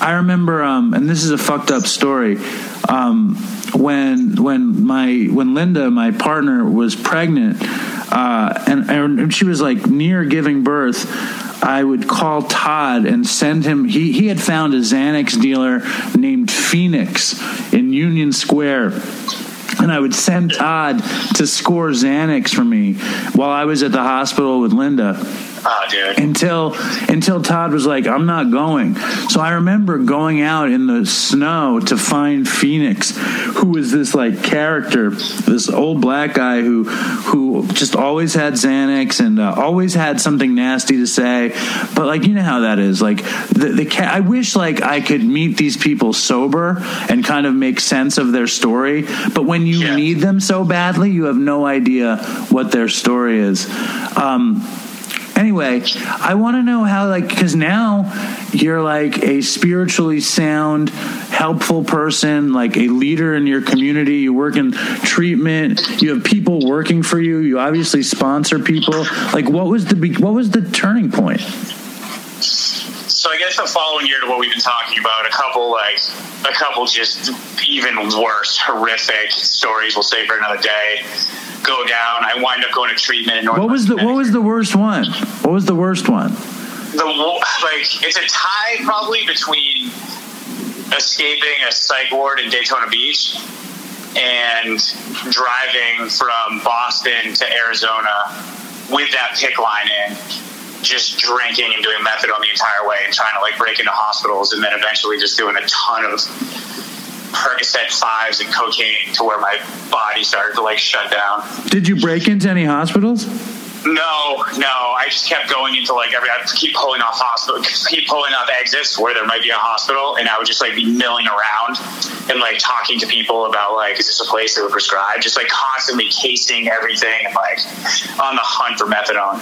I remember, um, and this is a fucked up story. Um, when when my when Linda, my partner, was pregnant, uh, and, and she was like near giving birth. I would call Todd and send him. He he had found a Xanax dealer named Phoenix in Union Square. And I would send Todd to score Xanax for me while I was at the hospital with Linda Oh, dude. until until Todd was like, "I'm not going." So I remember going out in the snow to find Phoenix, who was this like character, this old black guy who who just always had Xanax and uh, always had something nasty to say. But like you know how that is. Like the the ca- I wish like I could meet these people sober and kind of make sense of their story. But when you Yeah. need them so badly, you have no idea what their story is. Um, anyway i want to know how like because now you're like a spiritually sound helpful person like a leader in your community. You work in treatment. You have people working for you. You obviously sponsor people. Like what was the what was the turning point So I guess the following year to what we've been talking about, a couple like a couple just even worse, horrific stories. We'll say for another day. Go down. I wind up going to treatment. In North what was the what was the worst one what was the worst one the like? It's a tie probably between escaping a psych ward in Daytona Beach and driving from Boston to Arizona with that PICC line in, just drinking and doing methadone the entire way and trying to like break into hospitals and then eventually just doing a ton of Percocet fives and cocaine to where my body started to like shut down. did you break into any hospitals No, no. I just kept going into like every. I keep pulling off hospital, keep pulling off exits where there might be a hospital, and I would just like be milling around and like talking to people about like, is this a place that would prescribe? Just like constantly casing everything and like on the hunt for methadone.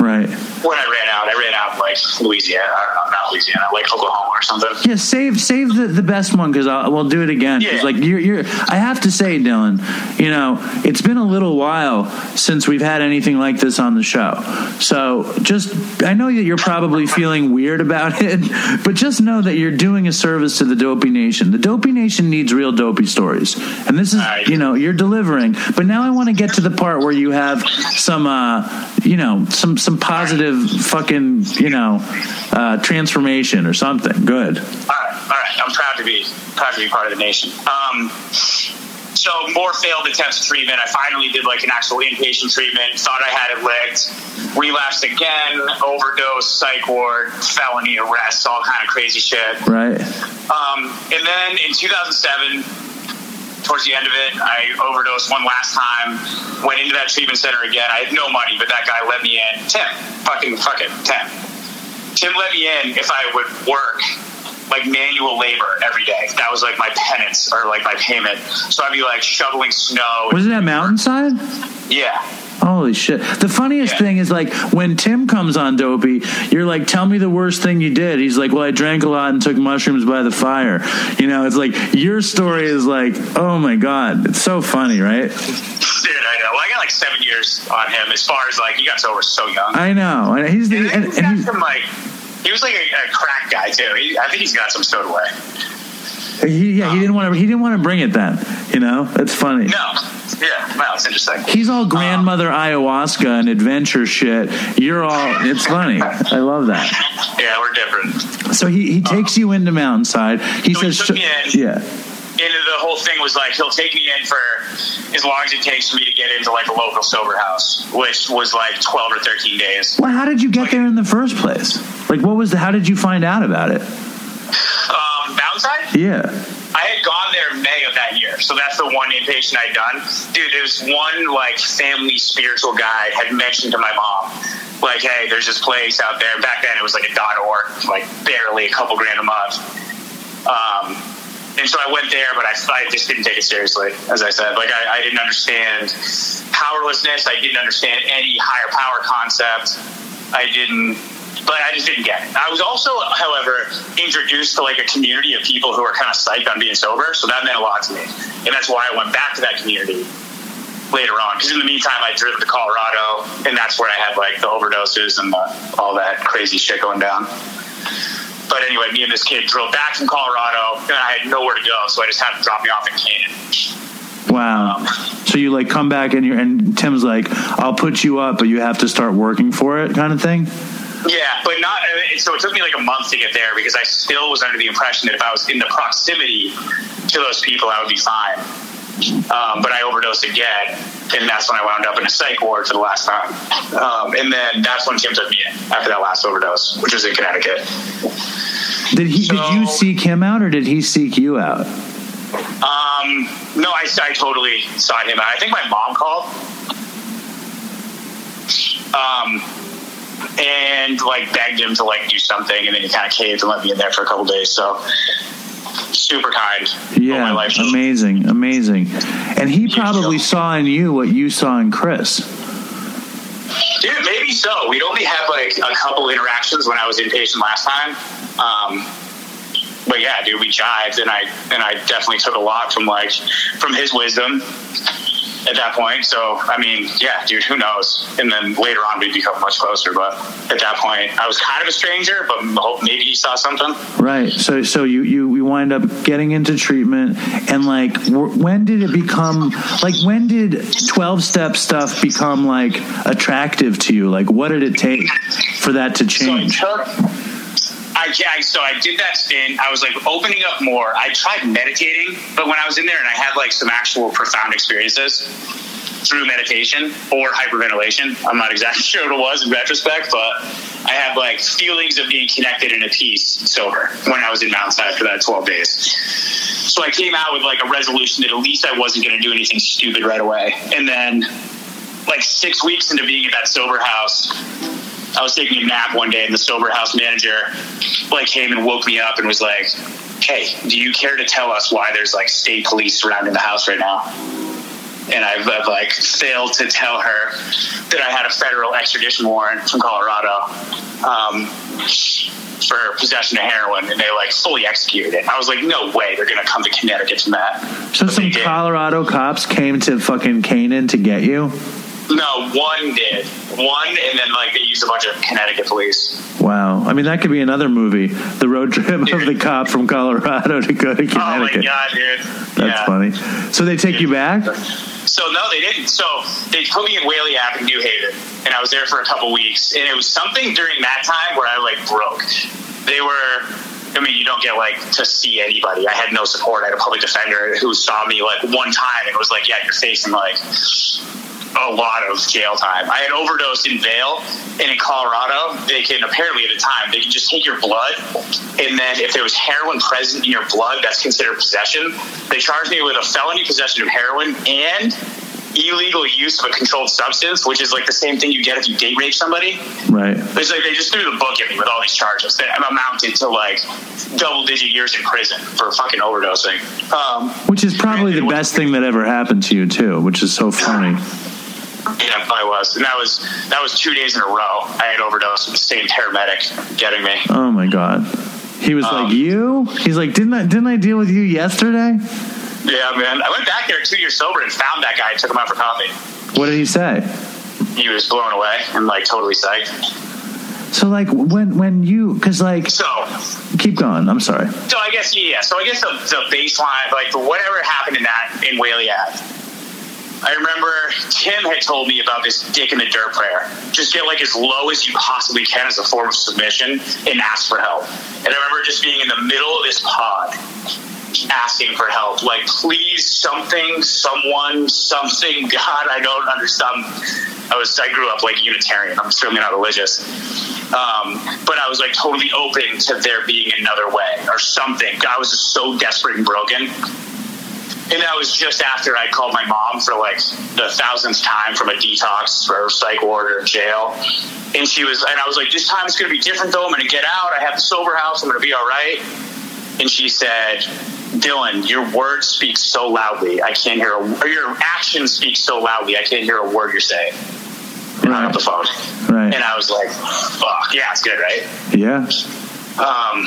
Right When I ran out, I ran out like Louisiana, or not Louisiana, like Oklahoma or something. Yeah, save save the, the best one because we'll do it again. Yeah. like you're, you're, I have to say, Dylan, you know, it's been a little while since we've had anything like this on the show. So just, I know that you're probably feeling weird about it, but just know that you're doing a service to the Dopey Nation. The Dopey Nation needs real dopey stories, and this is, you know, you're delivering. But now I want to get to the part where you have some, uh, you know, some some positive fucking, you know, uh, transformation or something. Good. All right, all right. I'm proud to be proud to be part of the nation. Um, so more failed attempts at treatment. I finally did like an actual inpatient treatment. Thought I had it licked. Relapsed again. Overdose, psych ward, felony arrest, all kind of crazy shit. Right. Um, and then in 2007, towards the end of it, I overdosed one last time. Went into that treatment center again. I had no money, but that guy let me in. Tim, fucking fuck it, Tim. Tim let me in if I would work like manual labor every day. That was like my penance or like my payment. So I'd be like shoveling snow. Was it that Mountainside? yeah. Holy shit. The funniest Yeah. thing is like when Tim comes on Dopey, you're like, tell me the worst thing you did. He's like, well, I drank a lot and took mushrooms by the fire. You know, it's like your story is like, oh my God. It's so funny, right? Dude, I know. Well, I got like seven years on him as far as like he got sober so young. I know. And he's the, And then and, he's and got some like he was like a, a crack guy too. He, I think he's got some stowed away. He, yeah, he um, didn't want to, he didn't want to bring it then. You know, it's funny. No, yeah, wow, it's interesting. He's all um, grandmother ayahuasca and adventure shit. You're all, it's funny. I love that. Yeah, we're different. So he, he takes you into Mountainside. He So he says, me in. yeah. And the whole thing was like he'll take me in for as long as it takes for me to get into like a local sober house, which was like twelve or thirteen days. Well, how did you get there in the first place? Like, what was the, how did you find out about it? Um, Mountainside? Yeah. I had gone there May of that year, so that's the one inpatient I'd done. Dude, there was one like family spiritual guy had mentioned to my mom, like, hey, there's this place out there. Back then it was like a dot org, like barely a couple grand a month. Um, and so I went there, but I, I just didn't take it seriously. As I said, like I, I didn't understand powerlessness. I didn't understand any higher power concept. I didn't but I just didn't get it. I was also, however, introduced to like a community of people who are kind of psyched on being sober, so that meant a lot to me, and that's why I went back to that community later on. Because in the meantime, I drove to Colorado, and that's where I had like the overdoses and the, all that crazy shit going down. but anyway, me and this kid drove back from Colorado, and I had nowhere to go, so I just had to drop me off in Canaan. Wow. Um, So you like come back and you and Tim's like, I'll put you up, but you have to start working for it, kind of thing. Yeah, but not. uh, So it took me like a month to get there because I still was under the impression that if I was in the proximity to those people, I would be fine. Um, but I overdosed again, and that's when I wound up in a psych ward for the last time. Um, and then that's when Tim took me in after that last overdose, which was in Connecticut. Did he? did you seek him out, or did he seek you out? Um, no, I, I totally sought him out. I think my mom called. Um, and like begged him to like do something, and then he kind of caved and let me in there for a couple days. So super kind. Yeah, amazing, amazing. And he probably saw in you what you saw in Chris. Dude, maybe so. We'd only had like a couple interactions when I was inpatient last time. Um, but yeah, dude, we jived, and I and I definitely took a lot from like from his wisdom at that point. So I mean, yeah, dude, who knows? And then later on, we become much closer. But at that point, I was kind of a stranger, but maybe he saw something. Right. So so you you you wind up getting into treatment and like when did it become like when did 12 step stuff become like attractive to you? Like what did it take for that to So I. So I did that spin. I was like opening up more. I tried meditating, but when I was in there and I had like some actual profound experiences through meditation or hyperventilation, I'm not exactly sure what it was in retrospect, but I had like feelings of being connected in a peace sober when I was in Mountainside for that 12 days. So I came out with like a resolution that at least I wasn't going to do anything stupid right away. And then like six weeks into being at that sober house, I was taking a nap one day, and the sober house manager like came and woke me up and was like, "Hey, do you care to tell us why there's like state police surrounding the house right now?" And I've, I've like failed to tell her that I had a federal extradition warrant from Colorado um, for possession of heroin, and they like fully executed it. I was like, "No way, they're gonna come to Connecticut from that." So But some. Colorado cops came to fucking Canaan to get you? No, one did. One, and then like they used a bunch of Connecticut police. Wow. I mean that could be another movie. The road trip of the cop from Colorado to go to Connecticut. Oh my god, dude! That's yeah. funny. So they take you back? So no, they didn't. So they put me in Whalley Ave in New Haven, and I was there for a couple weeks. And it was something during that time where I like broke. They were. I mean, you don't get like to see anybody. I had no support. I had a public defender who saw me like one time and was like, "Yeah, you're facing like a lot of jail time." I had overdosed in Vail, and in Colorado, they can apparently at a time they can just take your blood, and then if there was heroin present in your blood, that's considered possession. They charged me with a felony possession of heroin and illegal use of a controlled substance, which is like the same thing you get if you date rape somebody. Right. It's like they just threw the book at me with all these charges that amounted to like double digit years in prison for fucking overdosing. Um, Which is probably the best thing that ever happened to you too, which is so funny. yeah, I was, and that was that was two days in a row. I had overdosed with the same paramedic getting me. Oh my god. He was Um, like, "You?" He's like, "Didn't I didn't I deal with you yesterday?" Yeah, man. I went back there two years sober and found that guy and took him out for coffee. What did he say? He was blown away and like totally psyched. So like when when you cuz like So keep going. I'm sorry. So I guess yeah. So I guess the, the baseline, like whatever happened in that in Whalley Ave. I remember Tim had told me about this dick in the dirt prayer. Just get like as low as you possibly can as a form of submission and ask for help. And I remember just being in the middle of this pod asking for help. Like, please, something, someone, something. God, I don't understand. I was, I grew up like Unitarian. I'm certainly not religious. Um, but I was like totally open to there being another way or something. I was just so desperate and broken. And that was just after I called my mom for like the thousandth time from a detox or psych ward or jail. And she was, and I was like, this time it's going to be different though. I'm going to get out. I have the sober house. I'm going to be all right. And she said, Dylan, your words speak so loudly. I can't hear a, or your actions speak so loudly. I can't hear a word you're saying. And I hung up the phone. Right. And I was like, fuck, yeah, it's good, right? Yeah. Um,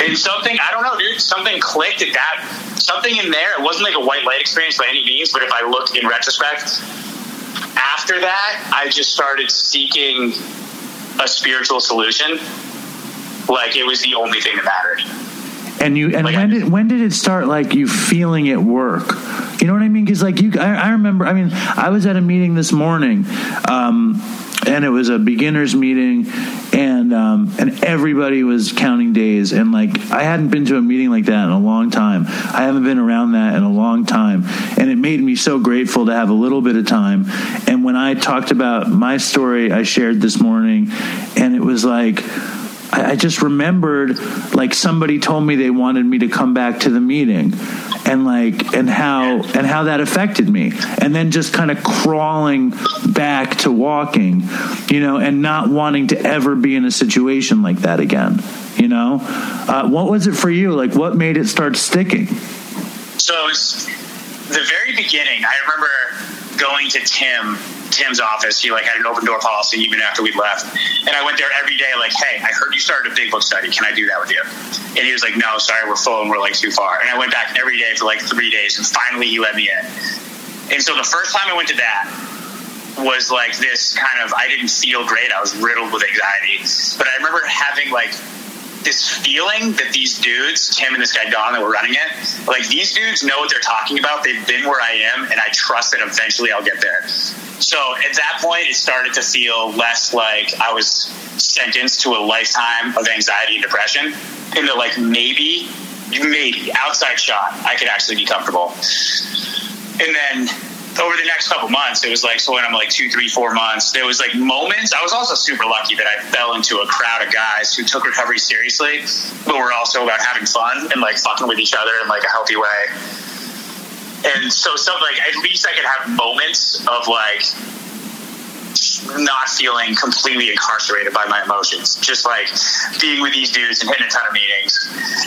and something, I don't know, dude, something clicked at that, something in there. It wasn't like a white light experience by any means, but if I look in retrospect, after that, I just started seeking a spiritual solution. Like it was the only thing that mattered. And you and Like, when did when did it start like you feeling it work? You know what I mean? Because like you, I, I remember. I mean, I was at a meeting this morning, um, and it was a beginners meeting, and um, and everybody was counting days, and like I hadn't been to a meeting like that in a long time. I haven't been around that in a long time, and it made me so grateful to have a little bit of time. And when I talked about my story, I shared this morning, and it was like. I I just remembered like somebody told me they wanted me to come back to the meeting and like and how and how that affected me. And then just kind of crawling back to walking you know and not wanting to ever be in a situation like that again you know? Uh, what was it for you? Like what made it start sticking? So the very beginning. I remember going to Tim, Tim's office. He like had an open door policy even after we left, and I went there every day. Like, hey, I heard you started a big book study. Can I do that with you? And he was like, no, sorry, we're full and we're like too far. And I went back every day for like three days, and finally he let me in. And so the first time I went to that was like this kind of I didn't feel great. I was riddled with anxiety, but I remember having like this feeling that these dudes, Tim and this guy Don that were running it, like these dudes know what they're talking about. They've been where I am, and I trust that eventually I'll get there. So at that point, it started to feel less like I was sentenced to a lifetime of anxiety and depression, and that like maybe, maybe outside shot, I could actually be comfortable. And then over the next couple months, it was like, so when I'm like two, three, four months, there was like moments. I was also super lucky that I fell into a crowd of guys who took recovery seriously, but were also about having fun and like fucking with each other in like a healthy way. And so, some like at least I could have moments of like not feeling completely incarcerated by my emotions, just like being with these dudes and hitting a ton of meetings.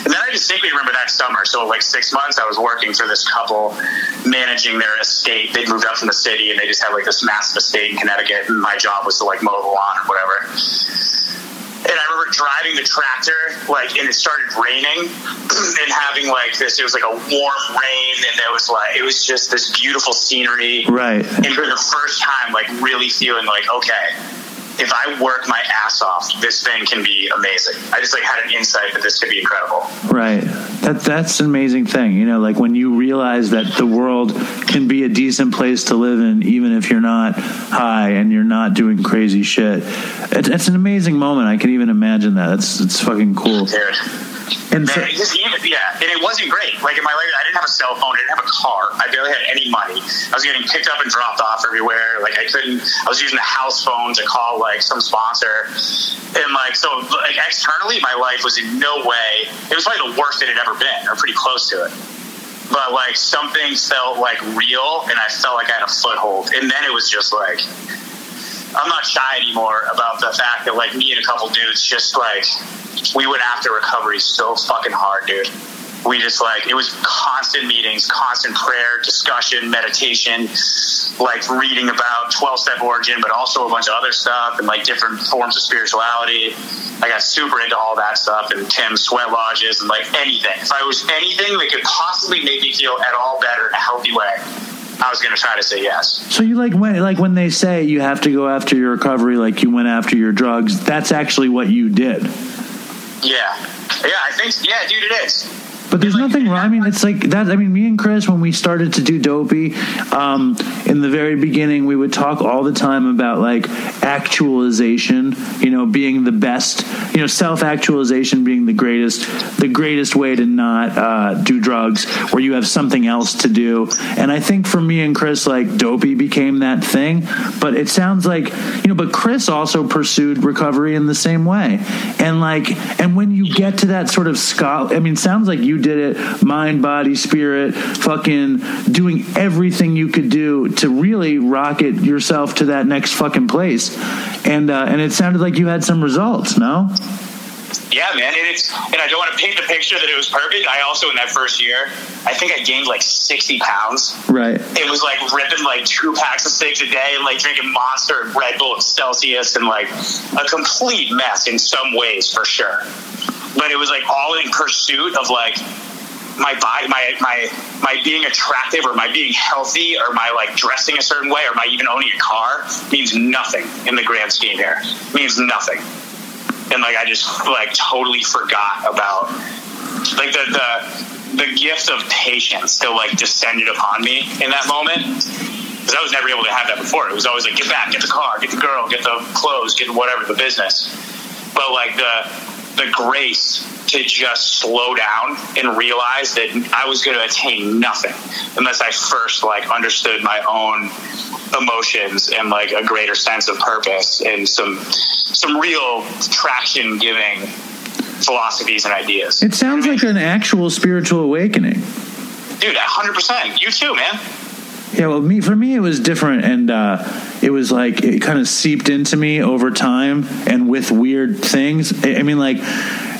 And then I distinctly remember that summer. So, like six months, I was working for this couple, managing their estate. They moved up from the city and they just had like this massive estate in Connecticut. And my job was to like mow the lawn or whatever. And I remember driving the tractor, like, and it started raining, and having like this. It was like a warm rain, and it was like it was just this beautiful scenery right and for the first time, like really feeling like, okay, if I work my ass off, this thing can be amazing. I just like had an insight that this could be incredible. Right. That that's an amazing thing. You know, like when you realize that the world can be a decent place to live in, even if you're not high and you're not doing crazy shit. It, it's an amazing moment. I can even imagine that. It's it's fucking cool. Dude. And so, just even, yeah, and it wasn't great. Like in my life, I didn't have a cell phone, I didn't have a car, I barely had any money. I was getting picked up and dropped off everywhere. Like I couldn't. I was using the house phone to call like some sponsor, and like so, like externally, my life was in no way. It was probably the worst it had ever been, or pretty close to it. But like something felt like real, and I felt like I had a foothold. And then it was just like. I'm not shy anymore about the fact that like me and a couple dudes just like we went after recovery so fucking hard, dude. We just like it was constant meetings, constant prayer, discussion, meditation, like reading about 12 step origin, but also a bunch of other stuff and like different forms of spirituality. I got super into all that stuff and Tim sweat lodges and like anything. If I was anything that could possibly make me feel at all better in a healthy way, I was going to try to say yes. so you like when like when they say you have to go after your recovery, like you went after your drugs. That's actually what you did. Yeah. Yeah, I think, yeah, dude, it is. But there's nothing wrong. I mean, it's like that. I mean, me and Chris, when we started to do Dopey, um, in the very beginning, we would talk all the time about like actualization. You know, being the best. You know, self actualization being the greatest, the greatest way to not uh, do drugs, where you have something else to do. And I think for me and Chris, like Dopey became that thing. But it sounds like you know. But Chris also pursued recovery in the same way. And like, and when you get to that sort of scholar, I mean, it sounds like you did it mind, body, spirit, fucking doing everything you could do to really rocket yourself to that next fucking place. And uh, and it sounded like you had some results, no? Yeah, man, and it's and I don't want to paint the picture that it was perfect. I also in that first year, I think I gained like sixty pounds. Right. It was like ripping like two packs of cigs a day and like drinking Monster and Red Bull and Celsius and like a complete mess in some ways for sure. But it was like all in pursuit of like my body, my my my being attractive or my being healthy or my like dressing a certain way or my even owning a car means nothing in the grand scheme here. means nothing. and like I just like totally forgot about like the the the gift of patience that like descended upon me in that moment because I was never able to have that before. It was always like get back, get the car, get the girl, get the clothes, get whatever the business. But like the the grace to just slow down and realize that I was going to attain nothing unless I first like understood my own emotions and like a greater sense of purpose and some some real traction giving philosophies and ideas. It sounds like an actual spiritual awakening. Dude, 100%. You too, man. Yeah, well, me for me it was different, and uh, it was like it kind of seeped into me over time, and with weird things. I, mean, like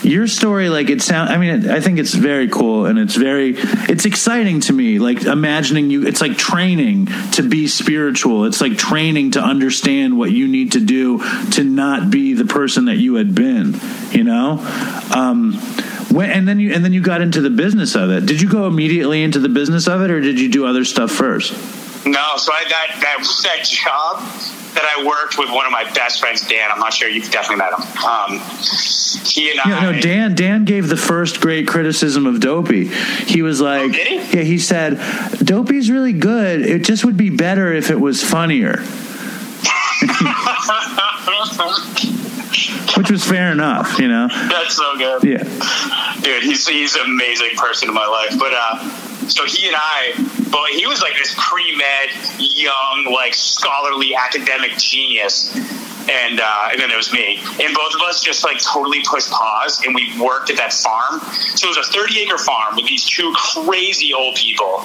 your story, like it sound. I mean, I think it's very cool, and it's very, it's exciting to me. Like imagining you, it's like training to be spiritual. It's like training to understand what you need to do to not be the person that you had been. You know. Um, when, and then you and then you got into the business of it. Did you go immediately into the business of it, or did you do other stuff first? No, so I that that that job that I worked with one of my best friends, Dan. I'm not sure you've definitely met him. Um, he and Yeah, I. no, Dan. Dan gave the first great criticism of Dopey. He was like, Oh, he? yeah, he said, Dopey's really good. It just would be better if it was funnier, which was fair enough, you know. That's so good. Yeah, dude he's he's an amazing person in my life. But uh so he and i but he was like this pre-med young like scholarly academic genius. And uh, and then there was me. And both of us just like totally pushed pause and we worked at that farm. So it was a 30 acre farm with these two crazy old people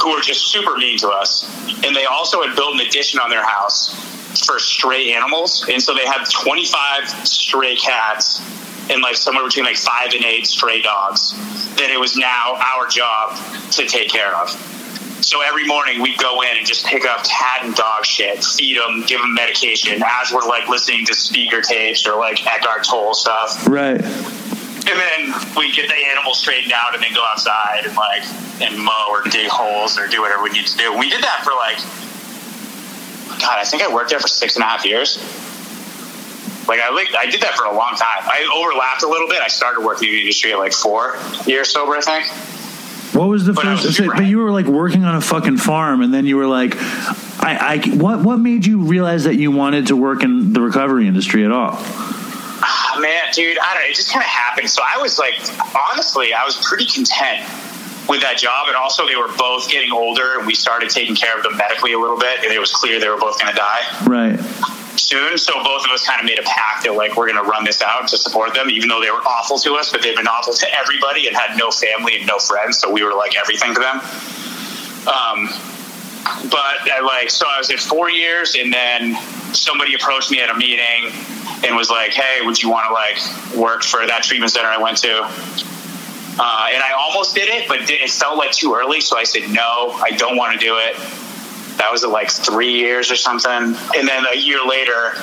who were just super mean to us. And they also had built an addition on their house for stray animals and so they had 25 stray cats and like somewhere between like five and eight stray dogs that it was now our job to take care of. So every morning we'd go in and just pick up cat and dog shit, feed them, give them medication as we're like listening to speaker tapes or like Eckhart Tolle stuff. right. And then we get the animals straightened out and then go outside and like and mow or dig holes or do whatever we need to do. We did that for like God, I think I worked there for six and a half years. Like I like I did that for a long time. I overlapped a little bit. I started working in the industry at like four years sober, I think. What was the But I was first? but you were like working on a fucking farm, and then you were like, I, I. What what made you realize that you wanted to work in the recovery industry at all? Ah, Man, dude, I don't know. It just kind of happened. So I was like, honestly, I was pretty content with that job. And also, they were both getting older, and we started taking care of them medically a little bit. And it was clear they were both going to die Right. soon. So both of us kind of made a pact that like we're going to run this out to support them, even though they were awful to us. But they've been awful to everybody and had no family and no friends. So we were like everything to them. Um, but I like so I was at four years, and then somebody approached me at a meeting and was like, "Hey, would you want to like work for that treatment center I went to?" Uh, and I almost did it, but it felt like too early, so I said no. I don't want to do it. That was like three years or something, and then a year later,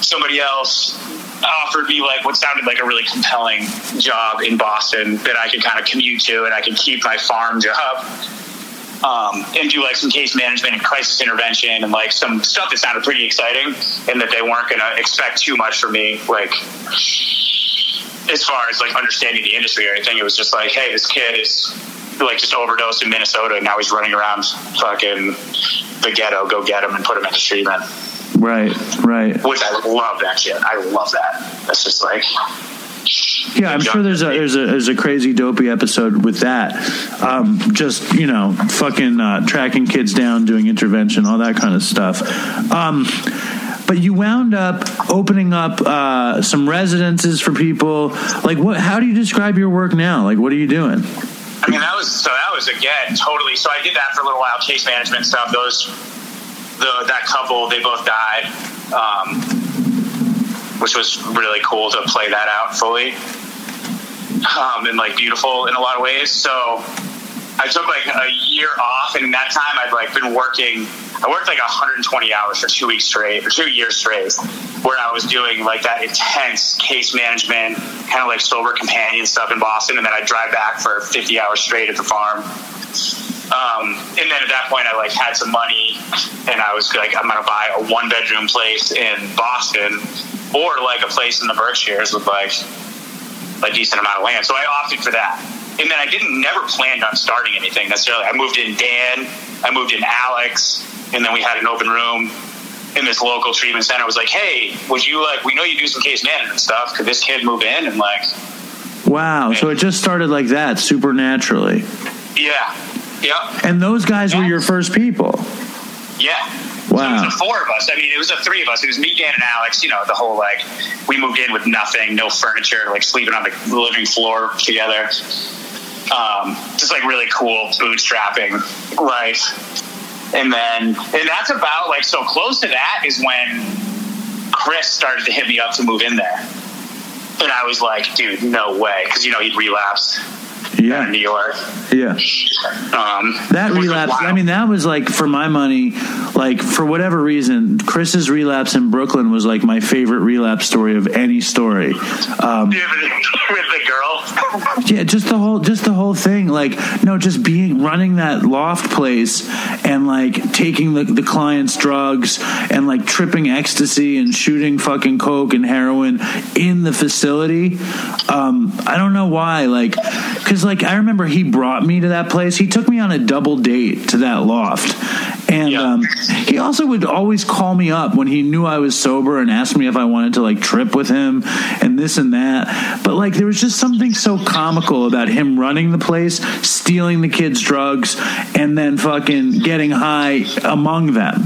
somebody else offered me like what sounded like a really compelling job in Boston that I could kind of commute to, and I could keep my farm job um, and do like some case management and crisis intervention and like some stuff that sounded pretty exciting and that they weren't going to expect too much from me like as far as like understanding the industry or anything it was just like hey this kid is like just overdosed in minnesota and now he's running around fucking the ghetto go get him and put him into treatment Right. Right. which i love that shit i love that that's just like Yeah, I'm sure there's a there's a there's a crazy dopey episode with that. Um, just you know, fucking uh, tracking kids down, doing intervention, all that kind of stuff. Um, but you wound up opening up uh, some residences for people. Like, what? How do you describe your work now? Like, what are you doing? I mean, that was so. That was again totally. So I did that for a little while, case management stuff. Those, the that couple, they both died, um, which was really cool to play that out fully, um, and like beautiful in a lot of ways. So I took like a year off, and in that time, I'd like been working. I worked like 120 hours for two weeks straight, or two years straight, where I was doing like that intense case management, kind of like sober companion stuff in Boston, and then I'd drive back for 50 hours straight at the farm. Um, and then at that point, I like had some money, and I was like, I'm gonna buy a one bedroom place in Boston or like a place in the Berkshires with like a decent amount of land. So I opted for that. And then I didn't never planned on starting anything necessarily. I moved in Dan, I moved in Alex, and then we had an open room in this local treatment center. I was like, hey, would you like? We know you do some case management stuff. Could this kid move in and like? Wow. So it just started like that, supernaturally. Yeah, yeah, And those guys were your first people. yeah. Wow. So it was the four of us. I mean, it was the three of us. It was me, Dan, and Alex. You know, the whole like we moved in with nothing, no furniture, like sleeping on the living floor together. Um, just like really cool bootstrapping life. And then, and that's about like so close to that is when Chris started to hit me up to move in there. And I was like, dude, no way, because you know he'd relapsed Yeah. New York. Yeah. Um, That relapse, I mean, that was like, for my money, like, for whatever reason, Chris's relapse in Brooklyn was like my favorite relapse story of any story. Um, Yeah, with the girl. yeah, just the whole, just the whole thing. Like, no, just being, running that loft place and like taking the, the client's drugs and like tripping ecstasy and shooting fucking coke and heroin in the facility. Um, I don't know why, like, cause like, I remember he brought me to that place. He took me on a double date to that loft. And Yeah. um, he also would always call me up when he knew I was sober and ask me if I wanted to like trip with him and this and that. But like there was just something so comical about him running the place, stealing the kids' drugs, and then fucking getting high among them.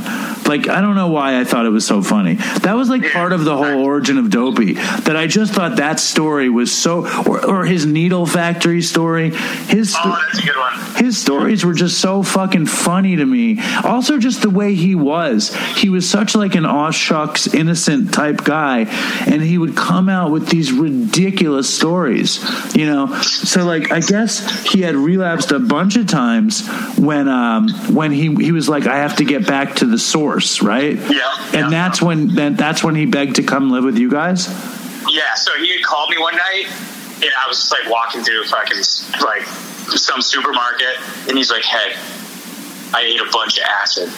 Like I don't know why I thought it was so funny. That was like part of the whole origin of Dopey. That I just thought that story was so, or, or his needle factory story. His Oh, that's a good one. his stories were just so fucking funny to me. Also, just the way he was. He was such like an aw shucks, innocent type guy, and he would come out with these ridiculous stories. You know, so like I guess he had relapsed a bunch of times when um when he he was like I have to get back to the source, right? Yeah, And yeah. that's when then that's when he begged to come live with you guys. Yeah, so he had called me one night, and I was just like walking through fucking like some supermarket, and he's like, "Hey, I ate a bunch of acid,"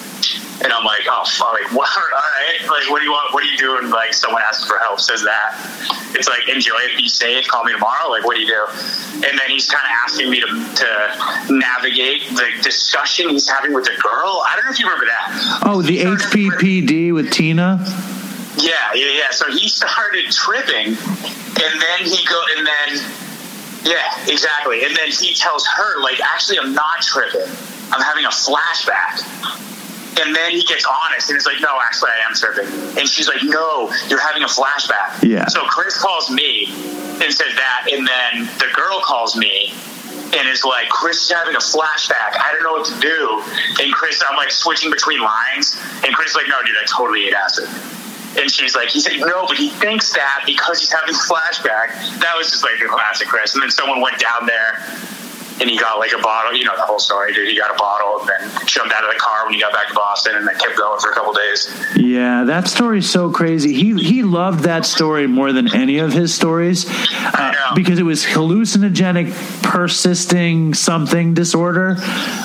and I'm like, "Oh fuck! Like, what? All right, like, what do you want? What are you doing? Like, someone asks for help, says that. It's like, enjoy it, be safe, call me tomorrow. Like, what do you do?" And then he's kind of asking me to, to navigate the discussion he's having with the girl. I don't know if you remember that. Oh, the HPPD with Tina. yeah, yeah, yeah. So he started tripping, and then he go, and then, yeah, exactly. And then he tells her, like, actually, I'm not tripping. I'm having a flashback. And then he gets honest, and he's like, no, actually, I am tripping. And she's like, no, you're having a flashback. Yeah. So Chris calls me and says that, and then the girl calls me and is like, Chris is having a flashback. I don't know what to do. And Chris, I'm like switching between lines, and Chris is like, no, dude, I totally ate acid. And she's like, he said, no, but he thinks that because he's having a flashback. That was just like a classic Chris. And then someone went down there and he got like a bottle. You know the whole story, dude. He got a bottle and then jumped out of the car when he got back to Boston and then kept going for a couple days. Yeah, that story's so crazy. He he loved that story more than any of his stories uh, because it was hallucinogenic, persisting something disorder.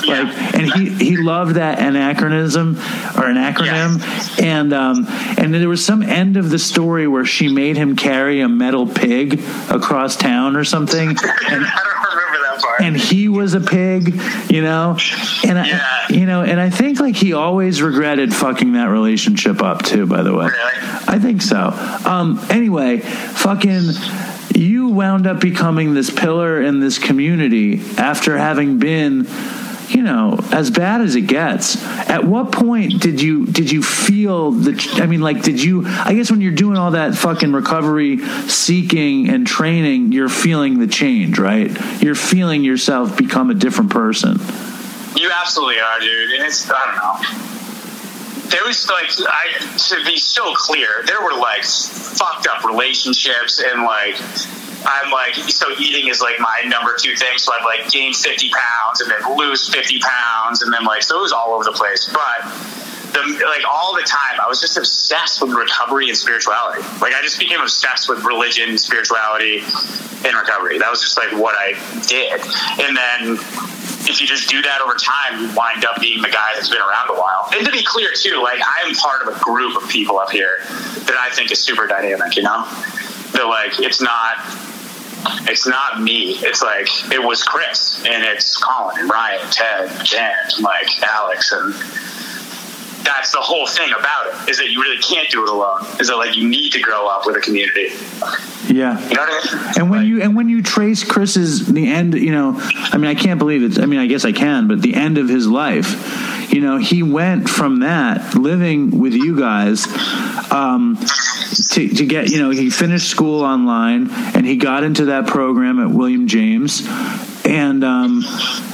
Yeah. Like, and he he loved that anachronism or an acronym. And um, and there was some end of the story where she made him carry a metal pig across town or something. And, I don't remember that part. and he was a pig, you know, and I, Yeah. you know, and I think like he always regretted fucking that relationship up too. By the way, Really? I think so. Um, anyway, fucking, you wound up becoming this pillar in this community after having been. You know, as bad as it gets. At what point did you did you feel the? I mean, like, did you? I guess when you're doing all that fucking recovery seeking and training, you're feeling the change, right? You're feeling yourself become a different person. You absolutely are, dude. And it's I don't know. There was like I to be so clear, there were like fucked up relationships and like I'm like so eating is like my number two thing. So I'd like gain fifty pounds and then lose fifty pounds and then like so it was all over the place. But the like all the time I was just obsessed with recovery and spirituality. Like I just became obsessed with religion, spirituality, and recovery. That was just like what I did. And then if you just do that over time, you wind up being the guy that's been around a while. And to be clear, too, like I am part of a group of people up here that I think is super dynamic. You know, that like it's not it's not me. It's like it was Chris and it's Colin and Ryan, Ted, Dan, Mike, Alex, and that's the whole thing about it is that you really can't do it alone. Is that like you need to grow up with a community. Yeah. You know what I mean? And when Like, you and when you trace Chris's the end, you know, I mean, I can't believe it. I mean, I guess I can, but the end of his life, you know, he went from that living with you guys um, to, to get, you know, he finished school online and he got into that program at William James, and um,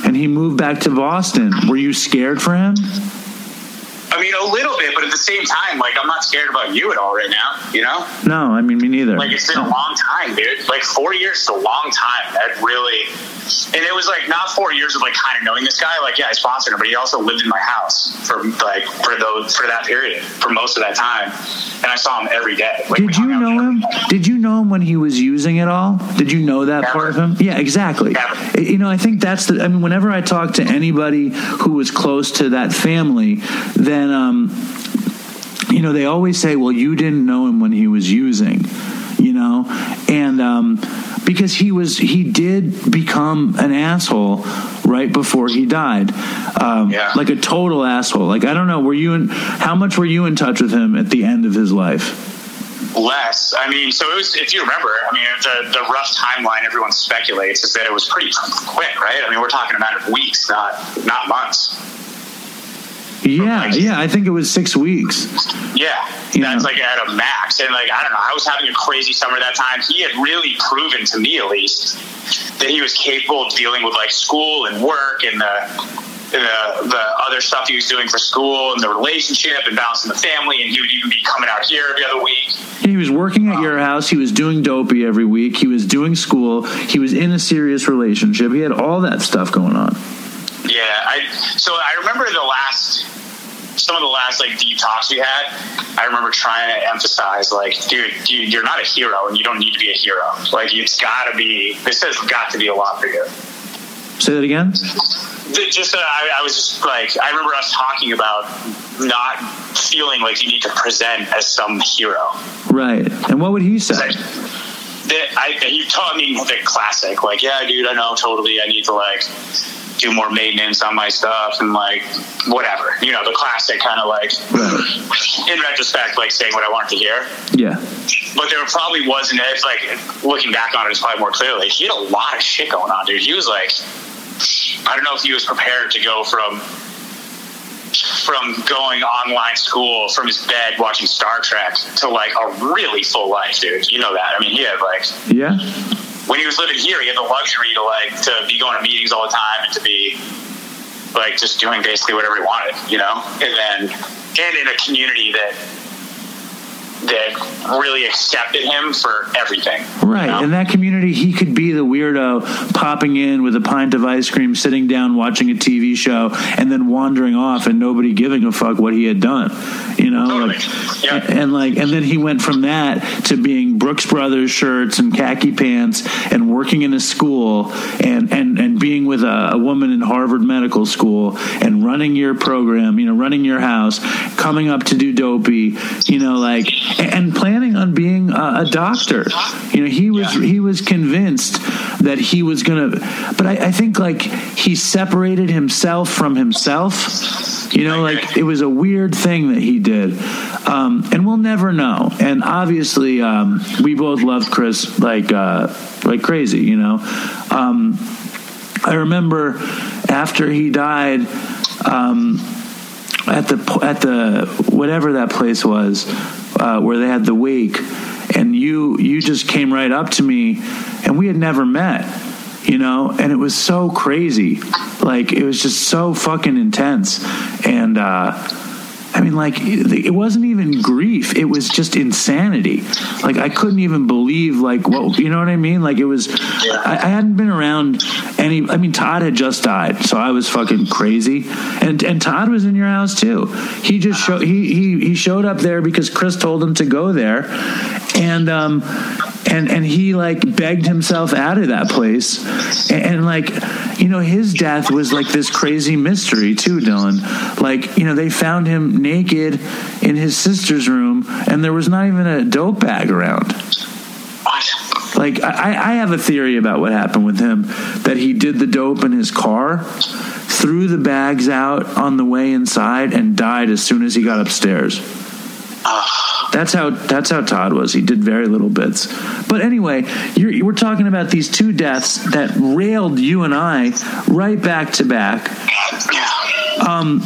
and he moved back to Boston. Were you scared for him? I mean, a little bit, but at the same time, like I'm not scared about you at all right now. You know, No, I mean me neither. like it's been a long time, dude. Like four years is a long time. That really, and it was like not four years of like kind of knowing this guy. Like, yeah, I sponsored him, but he also lived in my house for like for those for that period for most of that time, and I saw him every day. Like, Did you know him? Did you know him when he was using it all? Did you know that Never. part of him? Yeah, exactly. Never. You know, I think that's the. I mean, whenever I talk to anybody who was close to that family, then um, you know they always say, "Well, you didn't know him when he was using," you know, and um, because he was he did become an asshole right before he died, um, Yeah. like a total asshole. Like I don't know, were you in? How much were you in touch with him at the end of his life? less. I mean, so it was. If you remember, I mean, the the rough timeline everyone speculates is that it was pretty quick, right? I mean, we're talking a matter of weeks, not not months. Yeah, yeah, I think it was six weeks. Yeah, Yeah. that's like at a max. And like I don't know, I was having a crazy summer that time. He had really proven to me, at least, that he was capable of dealing with like school and work and the. The, the other stuff he was doing for school and the relationship and balancing the family and he would even be coming out here every other week He was working at um, your house. He was doing dopey every week. He was doing school. He was in a serious relationship. He had all that stuff going on. Yeah, I so I remember the last some of the last like deep talks we had. I remember trying to emphasize like, dude, dude, you're not a hero, and you don't need to be a hero. Like, it's got to be. This has got to be a lot for you. Say that again. Just uh, I, I was just like, I remember us talking about not feeling like you need to present as some hero. Right. And what would he say? That I, he taught me the classic, like, yeah, dude, I know totally. I need to like do more maintenance on my stuff and like whatever, you know, the classic kind of like, in retrospect, like saying what I wanted to hear. Yeah. But there probably wasn't. It's like looking back on it, it's probably more clearly. He had a lot of shit going on, dude. He was like, I don't know if he was prepared to go from from going online school from his bed watching Star Trek to like a really full life, dude. You know that. I mean, he had like Yeah. When he was living here, he had the luxury to like to be going to meetings all the time and to be like just doing basically whatever he wanted, you know. And then and in a community that that really accepted him for everything. you Right. know? In that community, he could be the weirdo popping in with a pint of ice cream, sitting down, watching a TV show, and then wandering off and nobody giving a fuck what he had done. You know? Totally. Like, Yeah. And like, and then he went from that to being Brooks Brothers shirts and khaki pants and working in a school and, and, and being with a, a woman in Harvard Medical School and running your program, you know, running your house, coming up to do dopey, you know, like, and, planning on being a, a doctor. You know, he was Yeah. he was convinced that he was gonna, but I, I think like he separated himself from himself. You know, like it was a weird thing that he did, um, and we'll never know. And obviously, um, we both loved Chris like uh, like crazy. You know, um, I remember after he died. Um, at the at the whatever that place was uh, where they had the wake, and you you just came right up to me, and we had never met, you know, and it was so crazy, like it was just so fucking intense, and. uh I mean, like, it wasn't even grief. It was just insanity. Like, I couldn't even believe, like, what, you know what I mean? Like, it was, I, I hadn't been around any, I mean, Todd had just died, so I was fucking crazy. And, and Todd was in your house too. He just showed, he, he, he showed up there because Chris told him to go there. And, um, and and he like begged himself out of that place, and, and like you know his death was like this crazy mystery too, Dylan. Like you know they found him naked in his sister's room, and there was not even a dope bag around. Like I, I have a theory about what happened with him that he did the dope in his car, threw the bags out on the way inside, and died as soon as he got upstairs. That's how that's how Todd was. He did very little bits. But anyway, we're talking about these two deaths that railed you and I right back to back. Um,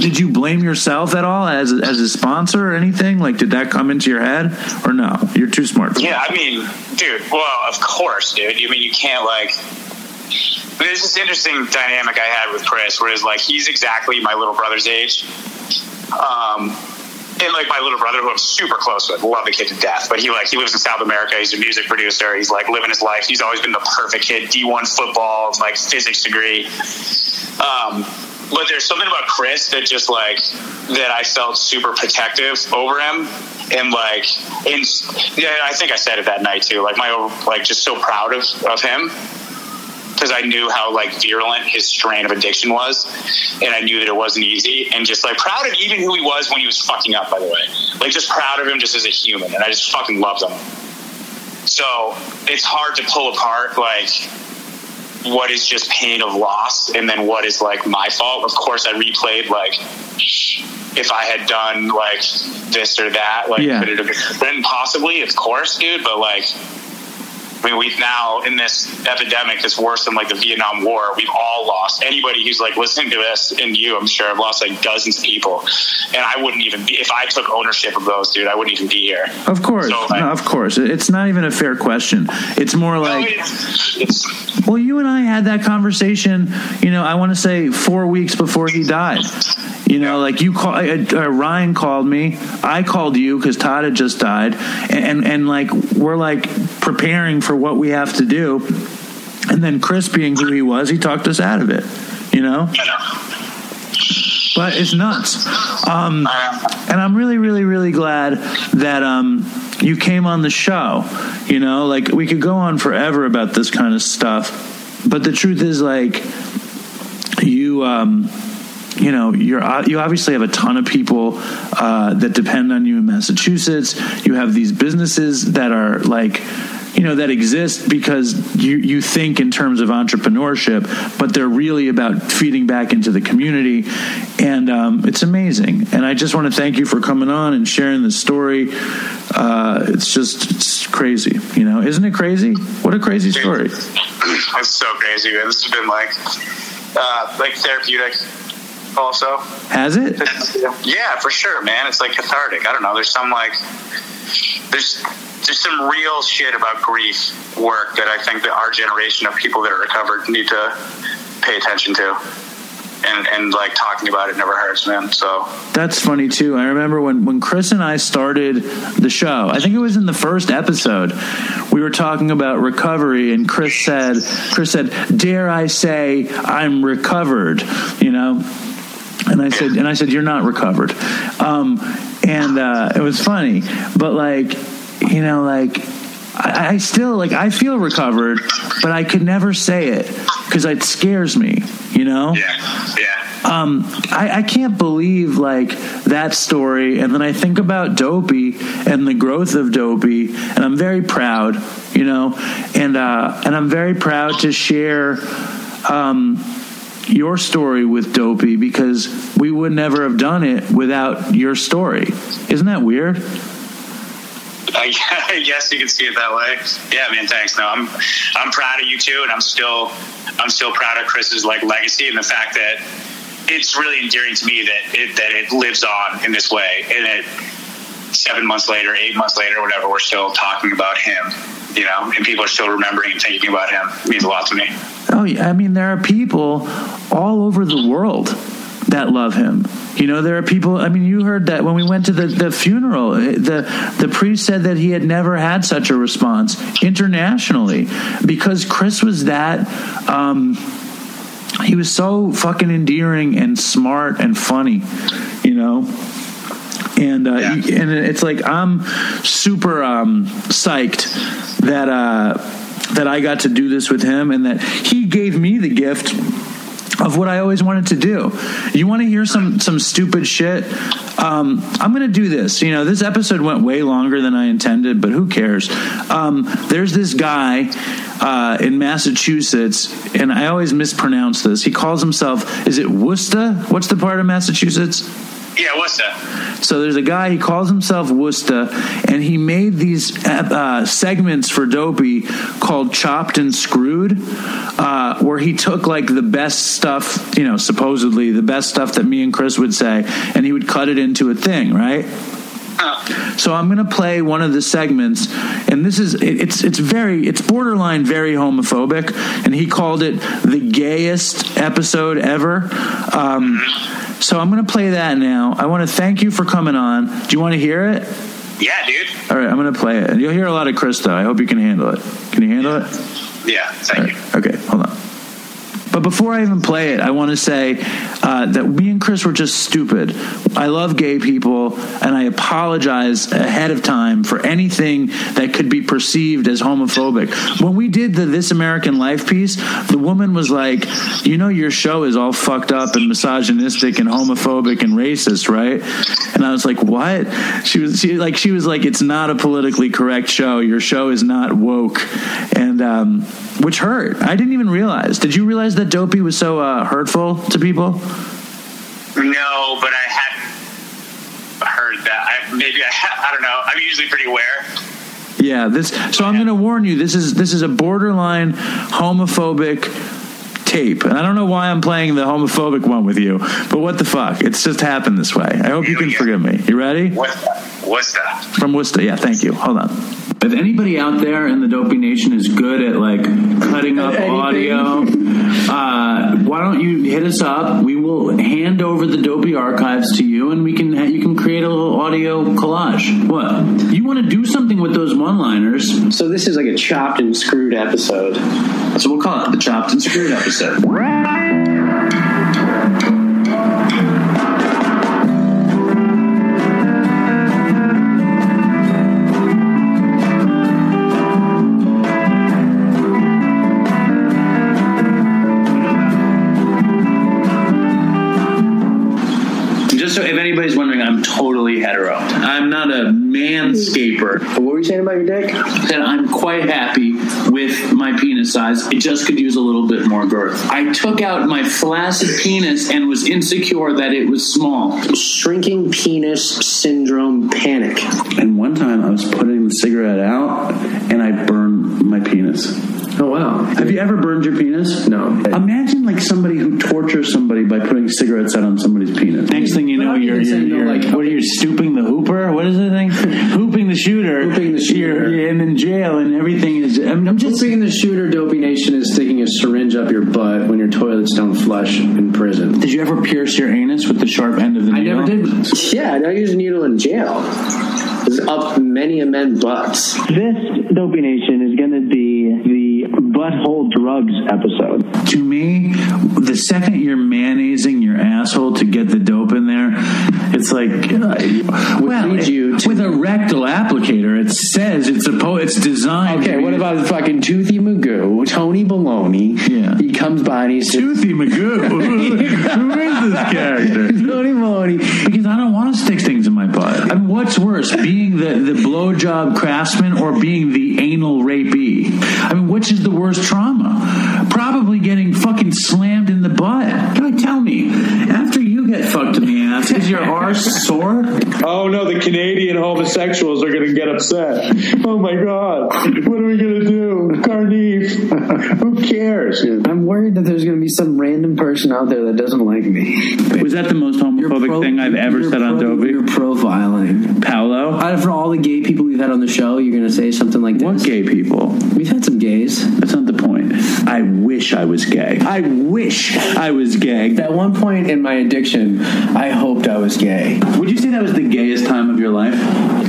did you blame yourself at all as as a sponsor or anything? Like, did that come into your head or no? You're too smart. Yeah, I mean, dude. Well, of course, dude. I mean, you can't like. There's this interesting dynamic I had with Chris, where it's like he's exactly my little brother's age, um, and like my little brother, who I'm super close with, love the kid to death. But he like he lives in South America. He's a music producer. He's like living his life. He's always been the perfect kid. D1 football, like physics degree. Um, but there's something about Chris that just like that I felt super protective over him, and like, in yeah, I think I said it that night too. Like my like just so proud of of him because I knew how like virulent his strain of addiction was, and I knew that it wasn't easy. And just like proud of even who he was when he was fucking up. By the way, like just proud of him just as a human, and I just fucking loved him. So it's hard to pull apart like what is just pain of loss and then what is like my fault. Of course, I replayed like if I had done like this or that, like Yeah. could it have been possibly? Of course, dude. But like, I mean, we've now in this epidemic that's worse than like the Vietnam War. We've all lost. Anybody who's like listening to this, and you, I'm sure, have lost like dozens of people. And I wouldn't even be if I took ownership of those, dude. I wouldn't even be here. Of course, So, like- no, of course. It's not even a fair question. It's more No, like, it's, it's well, you and I had that conversation. You know, I want to say four weeks before he died. You know, like you call uh, uh, Ryan called me, I called you because Todd had just died, and, and and like we're like preparing for what we have to do, and then Chris being who he was, he talked us out of it. You know, but it's nuts. Um, and I'm really, really, really glad that um, you came on the show. You know, like we could go on forever about this kind of stuff, but the truth is, like, you, um, you know, you're uh, you obviously have a ton of people uh, that depend on you in Massachusetts. You have these businesses that are like. You know that exist because you you think in terms of entrepreneurship, but they're really about feeding back into the community, and um, it's amazing. And I just want to thank you for coming on and sharing this story. Uh, it's just it's crazy, you know, isn't it crazy? What a crazy story! It's so crazy, man. This has been like, uh, like therapeutic. Also, Has it? yeah, for sure, man. It's like cathartic. I don't know. There's some like, there's there's some real shit about grief work that I think that our generation of people that are recovered need to pay attention to. And, and like talking about it never hurts, man. So That's funny too. I remember when, when Chris and I started the show, I think it was in the first episode, we were talking about recovery and Chris said, Chris said, dare I say I'm recovered, you know? And I said, and I said, you're not recovered. Um, and, uh, it was funny, but like, you know, like, I, I still like I feel recovered, but I could never say it because it scares me. You know, yeah, yeah. um, I, I can't believe like that story. And then I think about Dopey and the growth of Dopey, and I'm very proud, you know, and uh, and I'm very proud to share um, your story with Dopey because we would never have done it without your story. Isn't that weird? I guess you can see it that way. Yeah, man. Thanks. No, I'm I'm proud of you too, and I'm still I'm still proud of Chris's like legacy and the fact that it's really endearing to me that it that it lives on in this way, and it seven months later, eight months later, whatever, we're still talking about him. You know, and people are still remembering and thinking about him. It means a lot to me. Oh, yeah. I mean, there are people all over the world that love him. You know, there are people. I mean, you heard that when we went to the, the funeral, eh, the the priest said that he had never had such a response internationally because Chris was that. Um, he was so fucking endearing and smart and funny, you know. And uh, Yeah. and it's like I'm super um, psyched that uh, that I got to do this with him, and that he gave me the gift of what I always wanted to do. You want to hear some some stupid shit? Um, I'm going to do this. You know, this episode went way longer than I intended, but who cares? Um, there's this guy uh, in Massachusetts, and I always mispronounce this. He calls himself, is it Worcester? What's the part of Massachusetts? Yeah, that? So there's a guy, he calls himself Worcester, and he made these uh, segments for Dopey called Chopped and Screwed, uh, where he took like the best stuff, you know, supposedly the best stuff that me and Chris would say, and he would cut it into a thing, right? So I'm going to play one of the segments, and this is it- it's it's very it's borderline very homophobic, and he called it the gayest episode ever. Um, so I'm going to play that now. I want to thank you for coming on. Do you want to hear it? Yeah, dude. All right, I'm going to play it. And you'll hear a lot of Chris though. I hope you can handle it. Can you handle it? Yeah, thank you. Okay, hold on. But before I even play it, I want to say uh, that me and Chris were just stupid. I love gay people, and I apologize ahead of time for anything that could be perceived as homophobic. When we did the This American Life piece, the woman was like, "You know, your show is all fucked up and misogynistic and homophobic and racist, right?" And I was like, "What?" She was she like she was like, "It's not a politically correct show. Your show is not woke," and um, which hurt. I didn't even realize. Did you realize that Dopey was so uh, hurtful to people? No, but I hadn't heard that. I, maybe I, I don't know. I'm usually pretty aware. Yeah. This. So I'm going to warn you. This is this is a borderline homophobic tape, and I don't know why I'm playing the homophobic one with you, but what the fuck? It's just happened this way. I hope you can forgive me. You ready? What's that? What's that? From Worcester. Yeah, thank you. Hold on. If anybody out there in the Dopey Nation is good at like cutting up audio, uh, why don't you hit us up? We will hand over the Dopey archives to you, and we can you can create a little audio collage. What you want to do something with those one-liners? So this is like a chopped and screwed episode. So we'll call it the chopped and screwed episode. Just so if anybody's wondering, I'm totally hetero. I'm not a manscaper. What were you saying about your dick? that I'm quite happy with my penis size. It just could use a little bit more girth. I took out my flaccid penis and was insecure that it was small. Shrinking penis syndrome panic. And one time I was putting the cigarette out and I burned my penis. Oh wow. Have you ever burned your penis? No. Imagine like somebody who tortures somebody by putting cigarettes out on somebody's penis. Next thing you know, I'm you're, you're, you're like- what are you stooping the hooper? What is the thing? Hooping the shooter. Hooping the shooter. You're, you're in jail and everything is. I'm, I'm just Being the shooter, Dopey Nation is sticking a syringe up your butt when your toilets don't flush in prison. Did you ever pierce your anus with the sharp end of the needle? I never did. Yeah, I don't use a needle in jail. It's up many a men's butts. This Dopey Nation is going to be the butthole drugs episode. To me, the second you're mayonnaising your asshole to get the dope in there, it's like uh, well, it- you to- with a rectal applicator. It says it's supposed it's designed. Okay, what about the fucking Toothy Magoo, Tony Baloney? Yeah. He comes by and he's Toothy Magoo? Who is this character? Tony Baloney. Because I don't want to stick things in my butt. I mean, what's worse, being the, the blowjob craftsman or being the anal rapee? I mean, which is the worst trauma? Probably getting fucking slammed in the butt. Can I tell me, after get fucked in the ass, is your arse sore? Oh no, the Canadian homosexuals are going to get upset. Oh my god, what are we going to do? Carnif. Who cares? I'm worried that there's going to be some random person out there that doesn't like me. Was that the most homophobic thing I've ever said on Dopey? You're profiling. Paolo? Uh, out of all the gay people we've had on the show, you're going to say something like this. What gay people? We've had some gays. That's not the point. I wish I was gay. I wish I was gay. At one point in my addiction, I hoped I was gay. Would you say that was the gayest time of your life?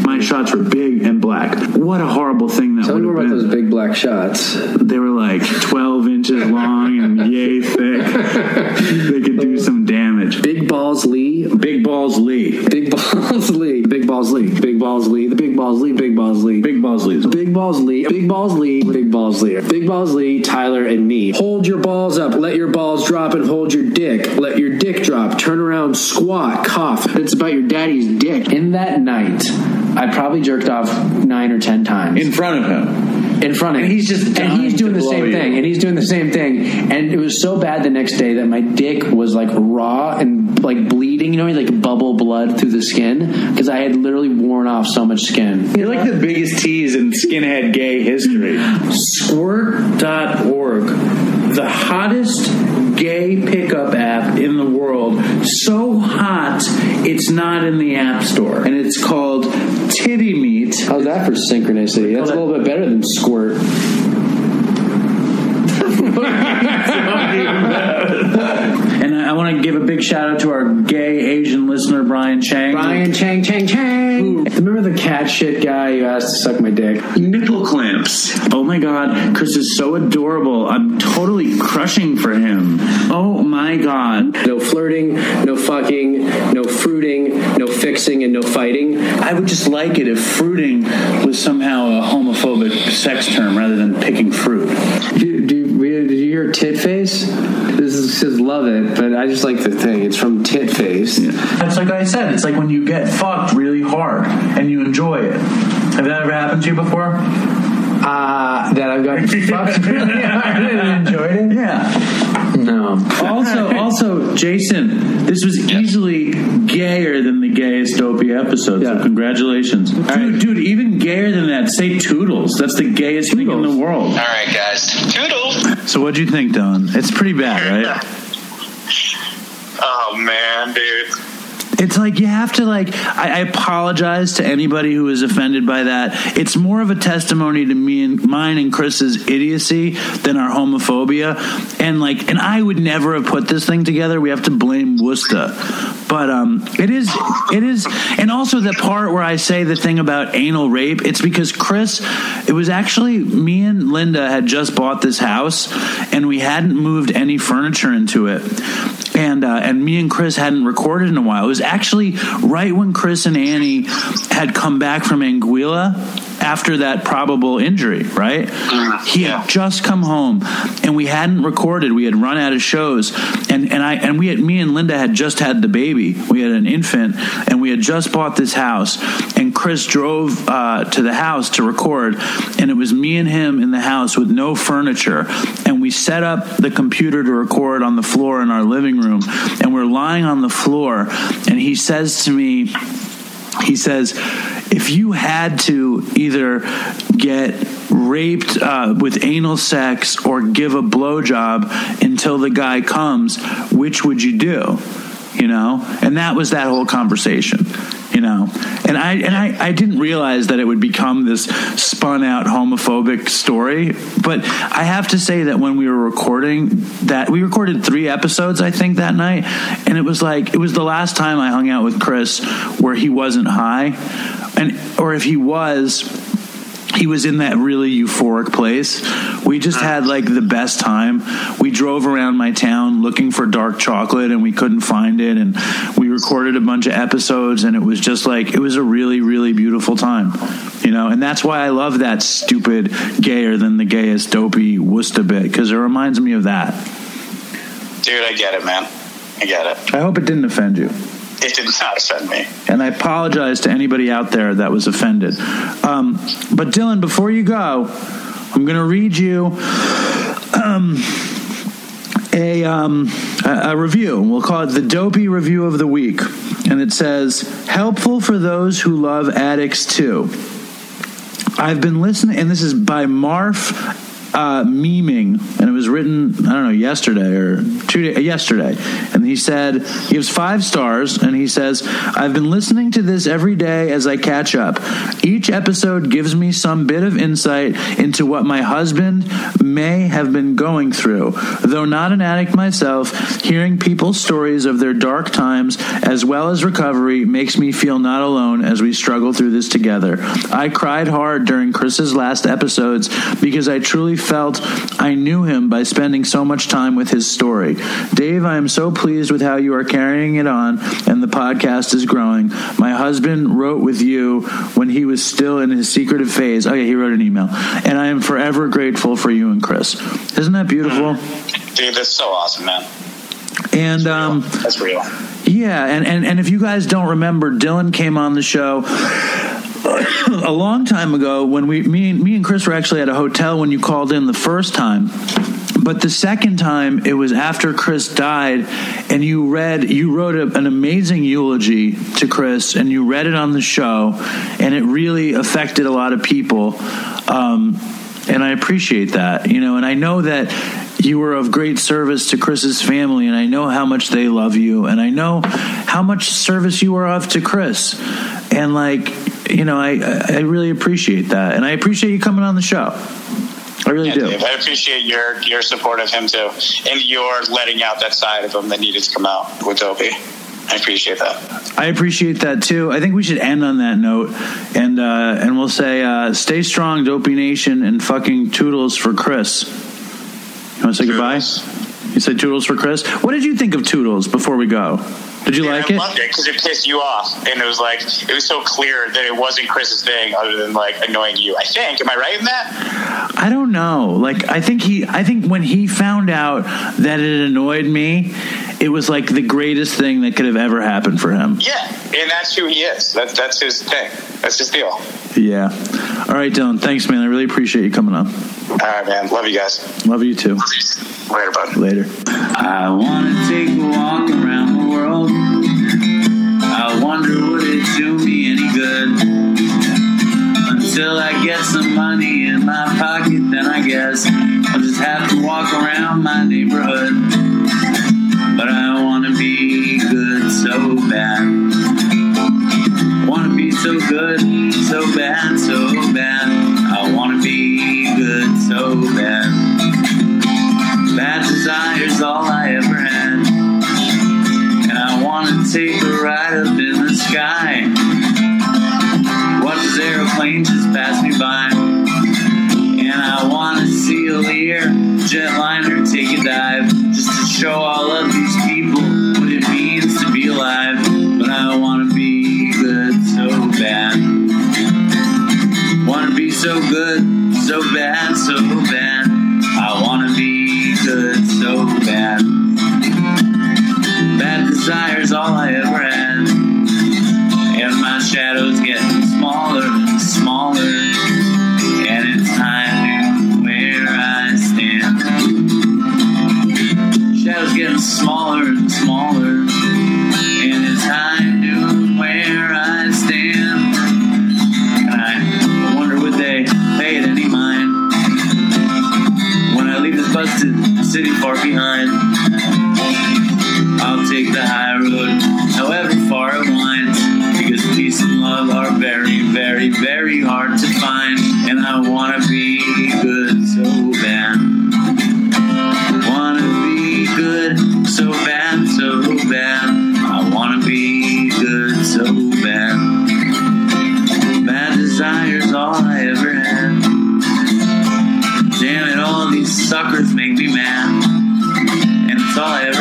My shots were big and black. What a horrible thing that was. Tell me would more have about been. those big black shots. They were like 12 inches long and yay thick. they could do some damage. Big Balls Lee. Big Balls Lee. Big Balls Lee. Big Balls Lee. Big Balls Lee. The Big Balls Lee. Big Balls Lee. Big balls leads. Big Balls Lee, Big Balls Lee, Big Balls Lee, Big Balls Lee, Tyler, and me. Hold your balls up, let your balls drop, and hold your dick. Let your dick drop, turn around, squat, cough. It's about your daddy's dick. In that night, I probably jerked off nine or ten times In front of him. in front of him. And he's just and he's doing the same you. thing, and he's doing the same thing. And it was so bad the next day that my dick was like raw and like bleeding. You know, like bubble blood through the skin because I had literally worn off so much skin. You're like the biggest tease in skinhead gay history. Squirt.org, the hottest gay pickup app in the world. So hot, it's not in the App Store. And it's called Titty Meat. How's that for synchronicity? That's a little bit better than squirt. And I, I want to give a big shout out to our gay Asian listener, Brian Chang. Brian Chang Chang Chang. Remember the cat shit guy who asked to suck my dick? Nipple clamps. Oh my god, Chris is so adorable. I'm totally crushing for him. Oh my god. No flirting, no fucking, no fruiting, no fixing, and no fighting. I would just like it if fruiting was somehow a homophobic sex term rather than picking fruit. Do, do, we- did you hear tit face? This is says love it, but I just like the thing. It's from tit face. It's like I said, it's like when you get fucked really hard and you enjoy it. Have that ever happened to you before? Uh, that I've got fucked really hard and enjoyed it. Yeah. No. Also, also, Jason, this was easily gayer than the gayest dopey episode. So Yeah. congratulations, dude. Dude, even gayer than that. Say Toodles. That's the gayest thing in the world. All right, guys. Toodles. So what'd you think, Don? It's pretty bad, right? Oh man, dude. It's like you have to like. I, I apologize to anybody who is offended by that. It's more of a testimony to me and mine and Chris's idiocy than our homophobia. And like, and I would never have put this thing together. We have to blame Worcester. But um, it is, it is, and also the part where I say the thing about anal rape. It's because Chris. It was actually me and Linda had just bought this house, and we hadn't moved any furniture into it and uh, and me and Chris hadn't recorded in a while. It was actually right when Chris and Annie had come back from Anguilla after that probable injury. Right, he had just come home, and we hadn't recorded. We had run out of shows, and and I and we had me and Linda had just had the baby. We had an infant, and we had just bought this house. And Chris drove uh, to the house to record, and it was me and him in the house with no furniture, and we set up the computer to record on the floor in our living room, and we're lying on the floor, and he says to me, he says, if you had to either get raped uh, with anal sex or give a blowjob until the guy comes, which would you do? You know, and that was that whole conversation. You know, and I and I, I didn't realize that it would become this spun out homophobic story. But I have to say that when we were recording that, we recorded three episodes, I think, that night, and it was like it was the last time I hung out with Chris where he wasn't high, and or if he was, he was in that really euphoric place. We just uh-huh. had like the best time. We drove around my town looking for dark chocolate and we couldn't find it. And we recorded a bunch of episodes and it was just like, it was a really, really beautiful time, you know? And that's why I love that stupid gayer than the gayest dopey Worcester bit because it reminds me of that. Dude, I get it, man. I get it. I hope it didn't offend you. It did not offend me. and I apologize to anybody out there that was offended. Um, but Dylan, before you go, I'm going to read you um, a, um, a a review. We'll call it the Dopey Review of the Week, and it says, "Helpful for those who love addicts too." I've been listening, and this is by Marf uh, Memeing, and it was written I don't know yesterday or two day, yesterday, and he said he gives five stars, and he says I've been listening to this every day as I catch up. Each episode gives me some bit of insight into what my husband may have been going through. Though not an addict myself, hearing people's stories of their dark times as well as recovery makes me feel not alone as we struggle through this together. I cried hard during Chris's last episodes because I truly felt I knew him by spending so much time with his story. Dave, I am so pleased with how you are carrying it on and the podcast is growing. My husband wrote with you when he was still in his secretive phase. Okay, he wrote an email. And I am forever grateful for you and Chris. Isn't that beautiful? Dude, that's so awesome, man. And um, That's real. Yeah, and, and, and if you guys don't remember, Dylan came on the show a long time ago when we me and me and Chris were actually at a hotel when you called in the first time. But the second time it was after Chris died and you read you wrote a, an amazing eulogy to Chris and you read it on the show and it really affected a lot of people. Um, and I appreciate that, you know, and I know that you were of great service to Chris's family, and I know how much they love you, and I know how much service you are of to Chris. And like, you know, I I really appreciate that, and I appreciate you coming on the show. I really Yeah, do. Dave, I appreciate your your support of him too, and your letting out that side of him that needed to come out with Dopey. I appreciate that. I appreciate that too. I think we should end on that note, and uh, and we'll say, uh, stay strong, Dopey Nation, and fucking toodles for Chris. You want to say goodbye? You said toodles for Chris. What did you think of toodles before we go? Did you Yeah, like I it? loved it because it pissed you off, and it was like it was so clear that it wasn't Chris's thing, other than like annoying you. I think. Am I right in that? I don't know. Like I think he I think when he found out that it annoyed me, it was like the greatest thing that could have ever happened for him. Yeah, and that's who he is. That's that's his thing. That's his deal. Yeah. All right, Dylan. Thanks, man. I really appreciate you coming on. All right, man. Love you guys. Love you too. Later, bud. Later. I want to take a walk around the world. I wonder would it do me any good? Until I get some money in my pocket, then I guess I'll just have to walk around my neighborhood. But I want to be good so bad. Want to be so good, so bad, so bad. I want to be good so bad. Bad desire's all I ever had. And I want to take a ride up in the sky. Watch this aeroplane just pass me by. And I want to see a Lear jetliner take a dive. Just to show all of these people what it means to be alive. But I want to be good so bad. Want to be so good, so bad, so bad. I want desire's all I ever had. And my shadow's getting smaller and smaller. And it's time to where I stand. Shadow's getting smaller and smaller. And it's to where I stand. And I wonder would they pay any mind when I leave this busted city far behind. I'll take the high road, however far it winds, because peace and love are very, very, very hard to find. And I wanna be good so bad. Wanna be good so bad, so bad. I wanna be good so bad. Bad desire's all I ever had. Damn it, all these suckers make me mad. And it's all I ever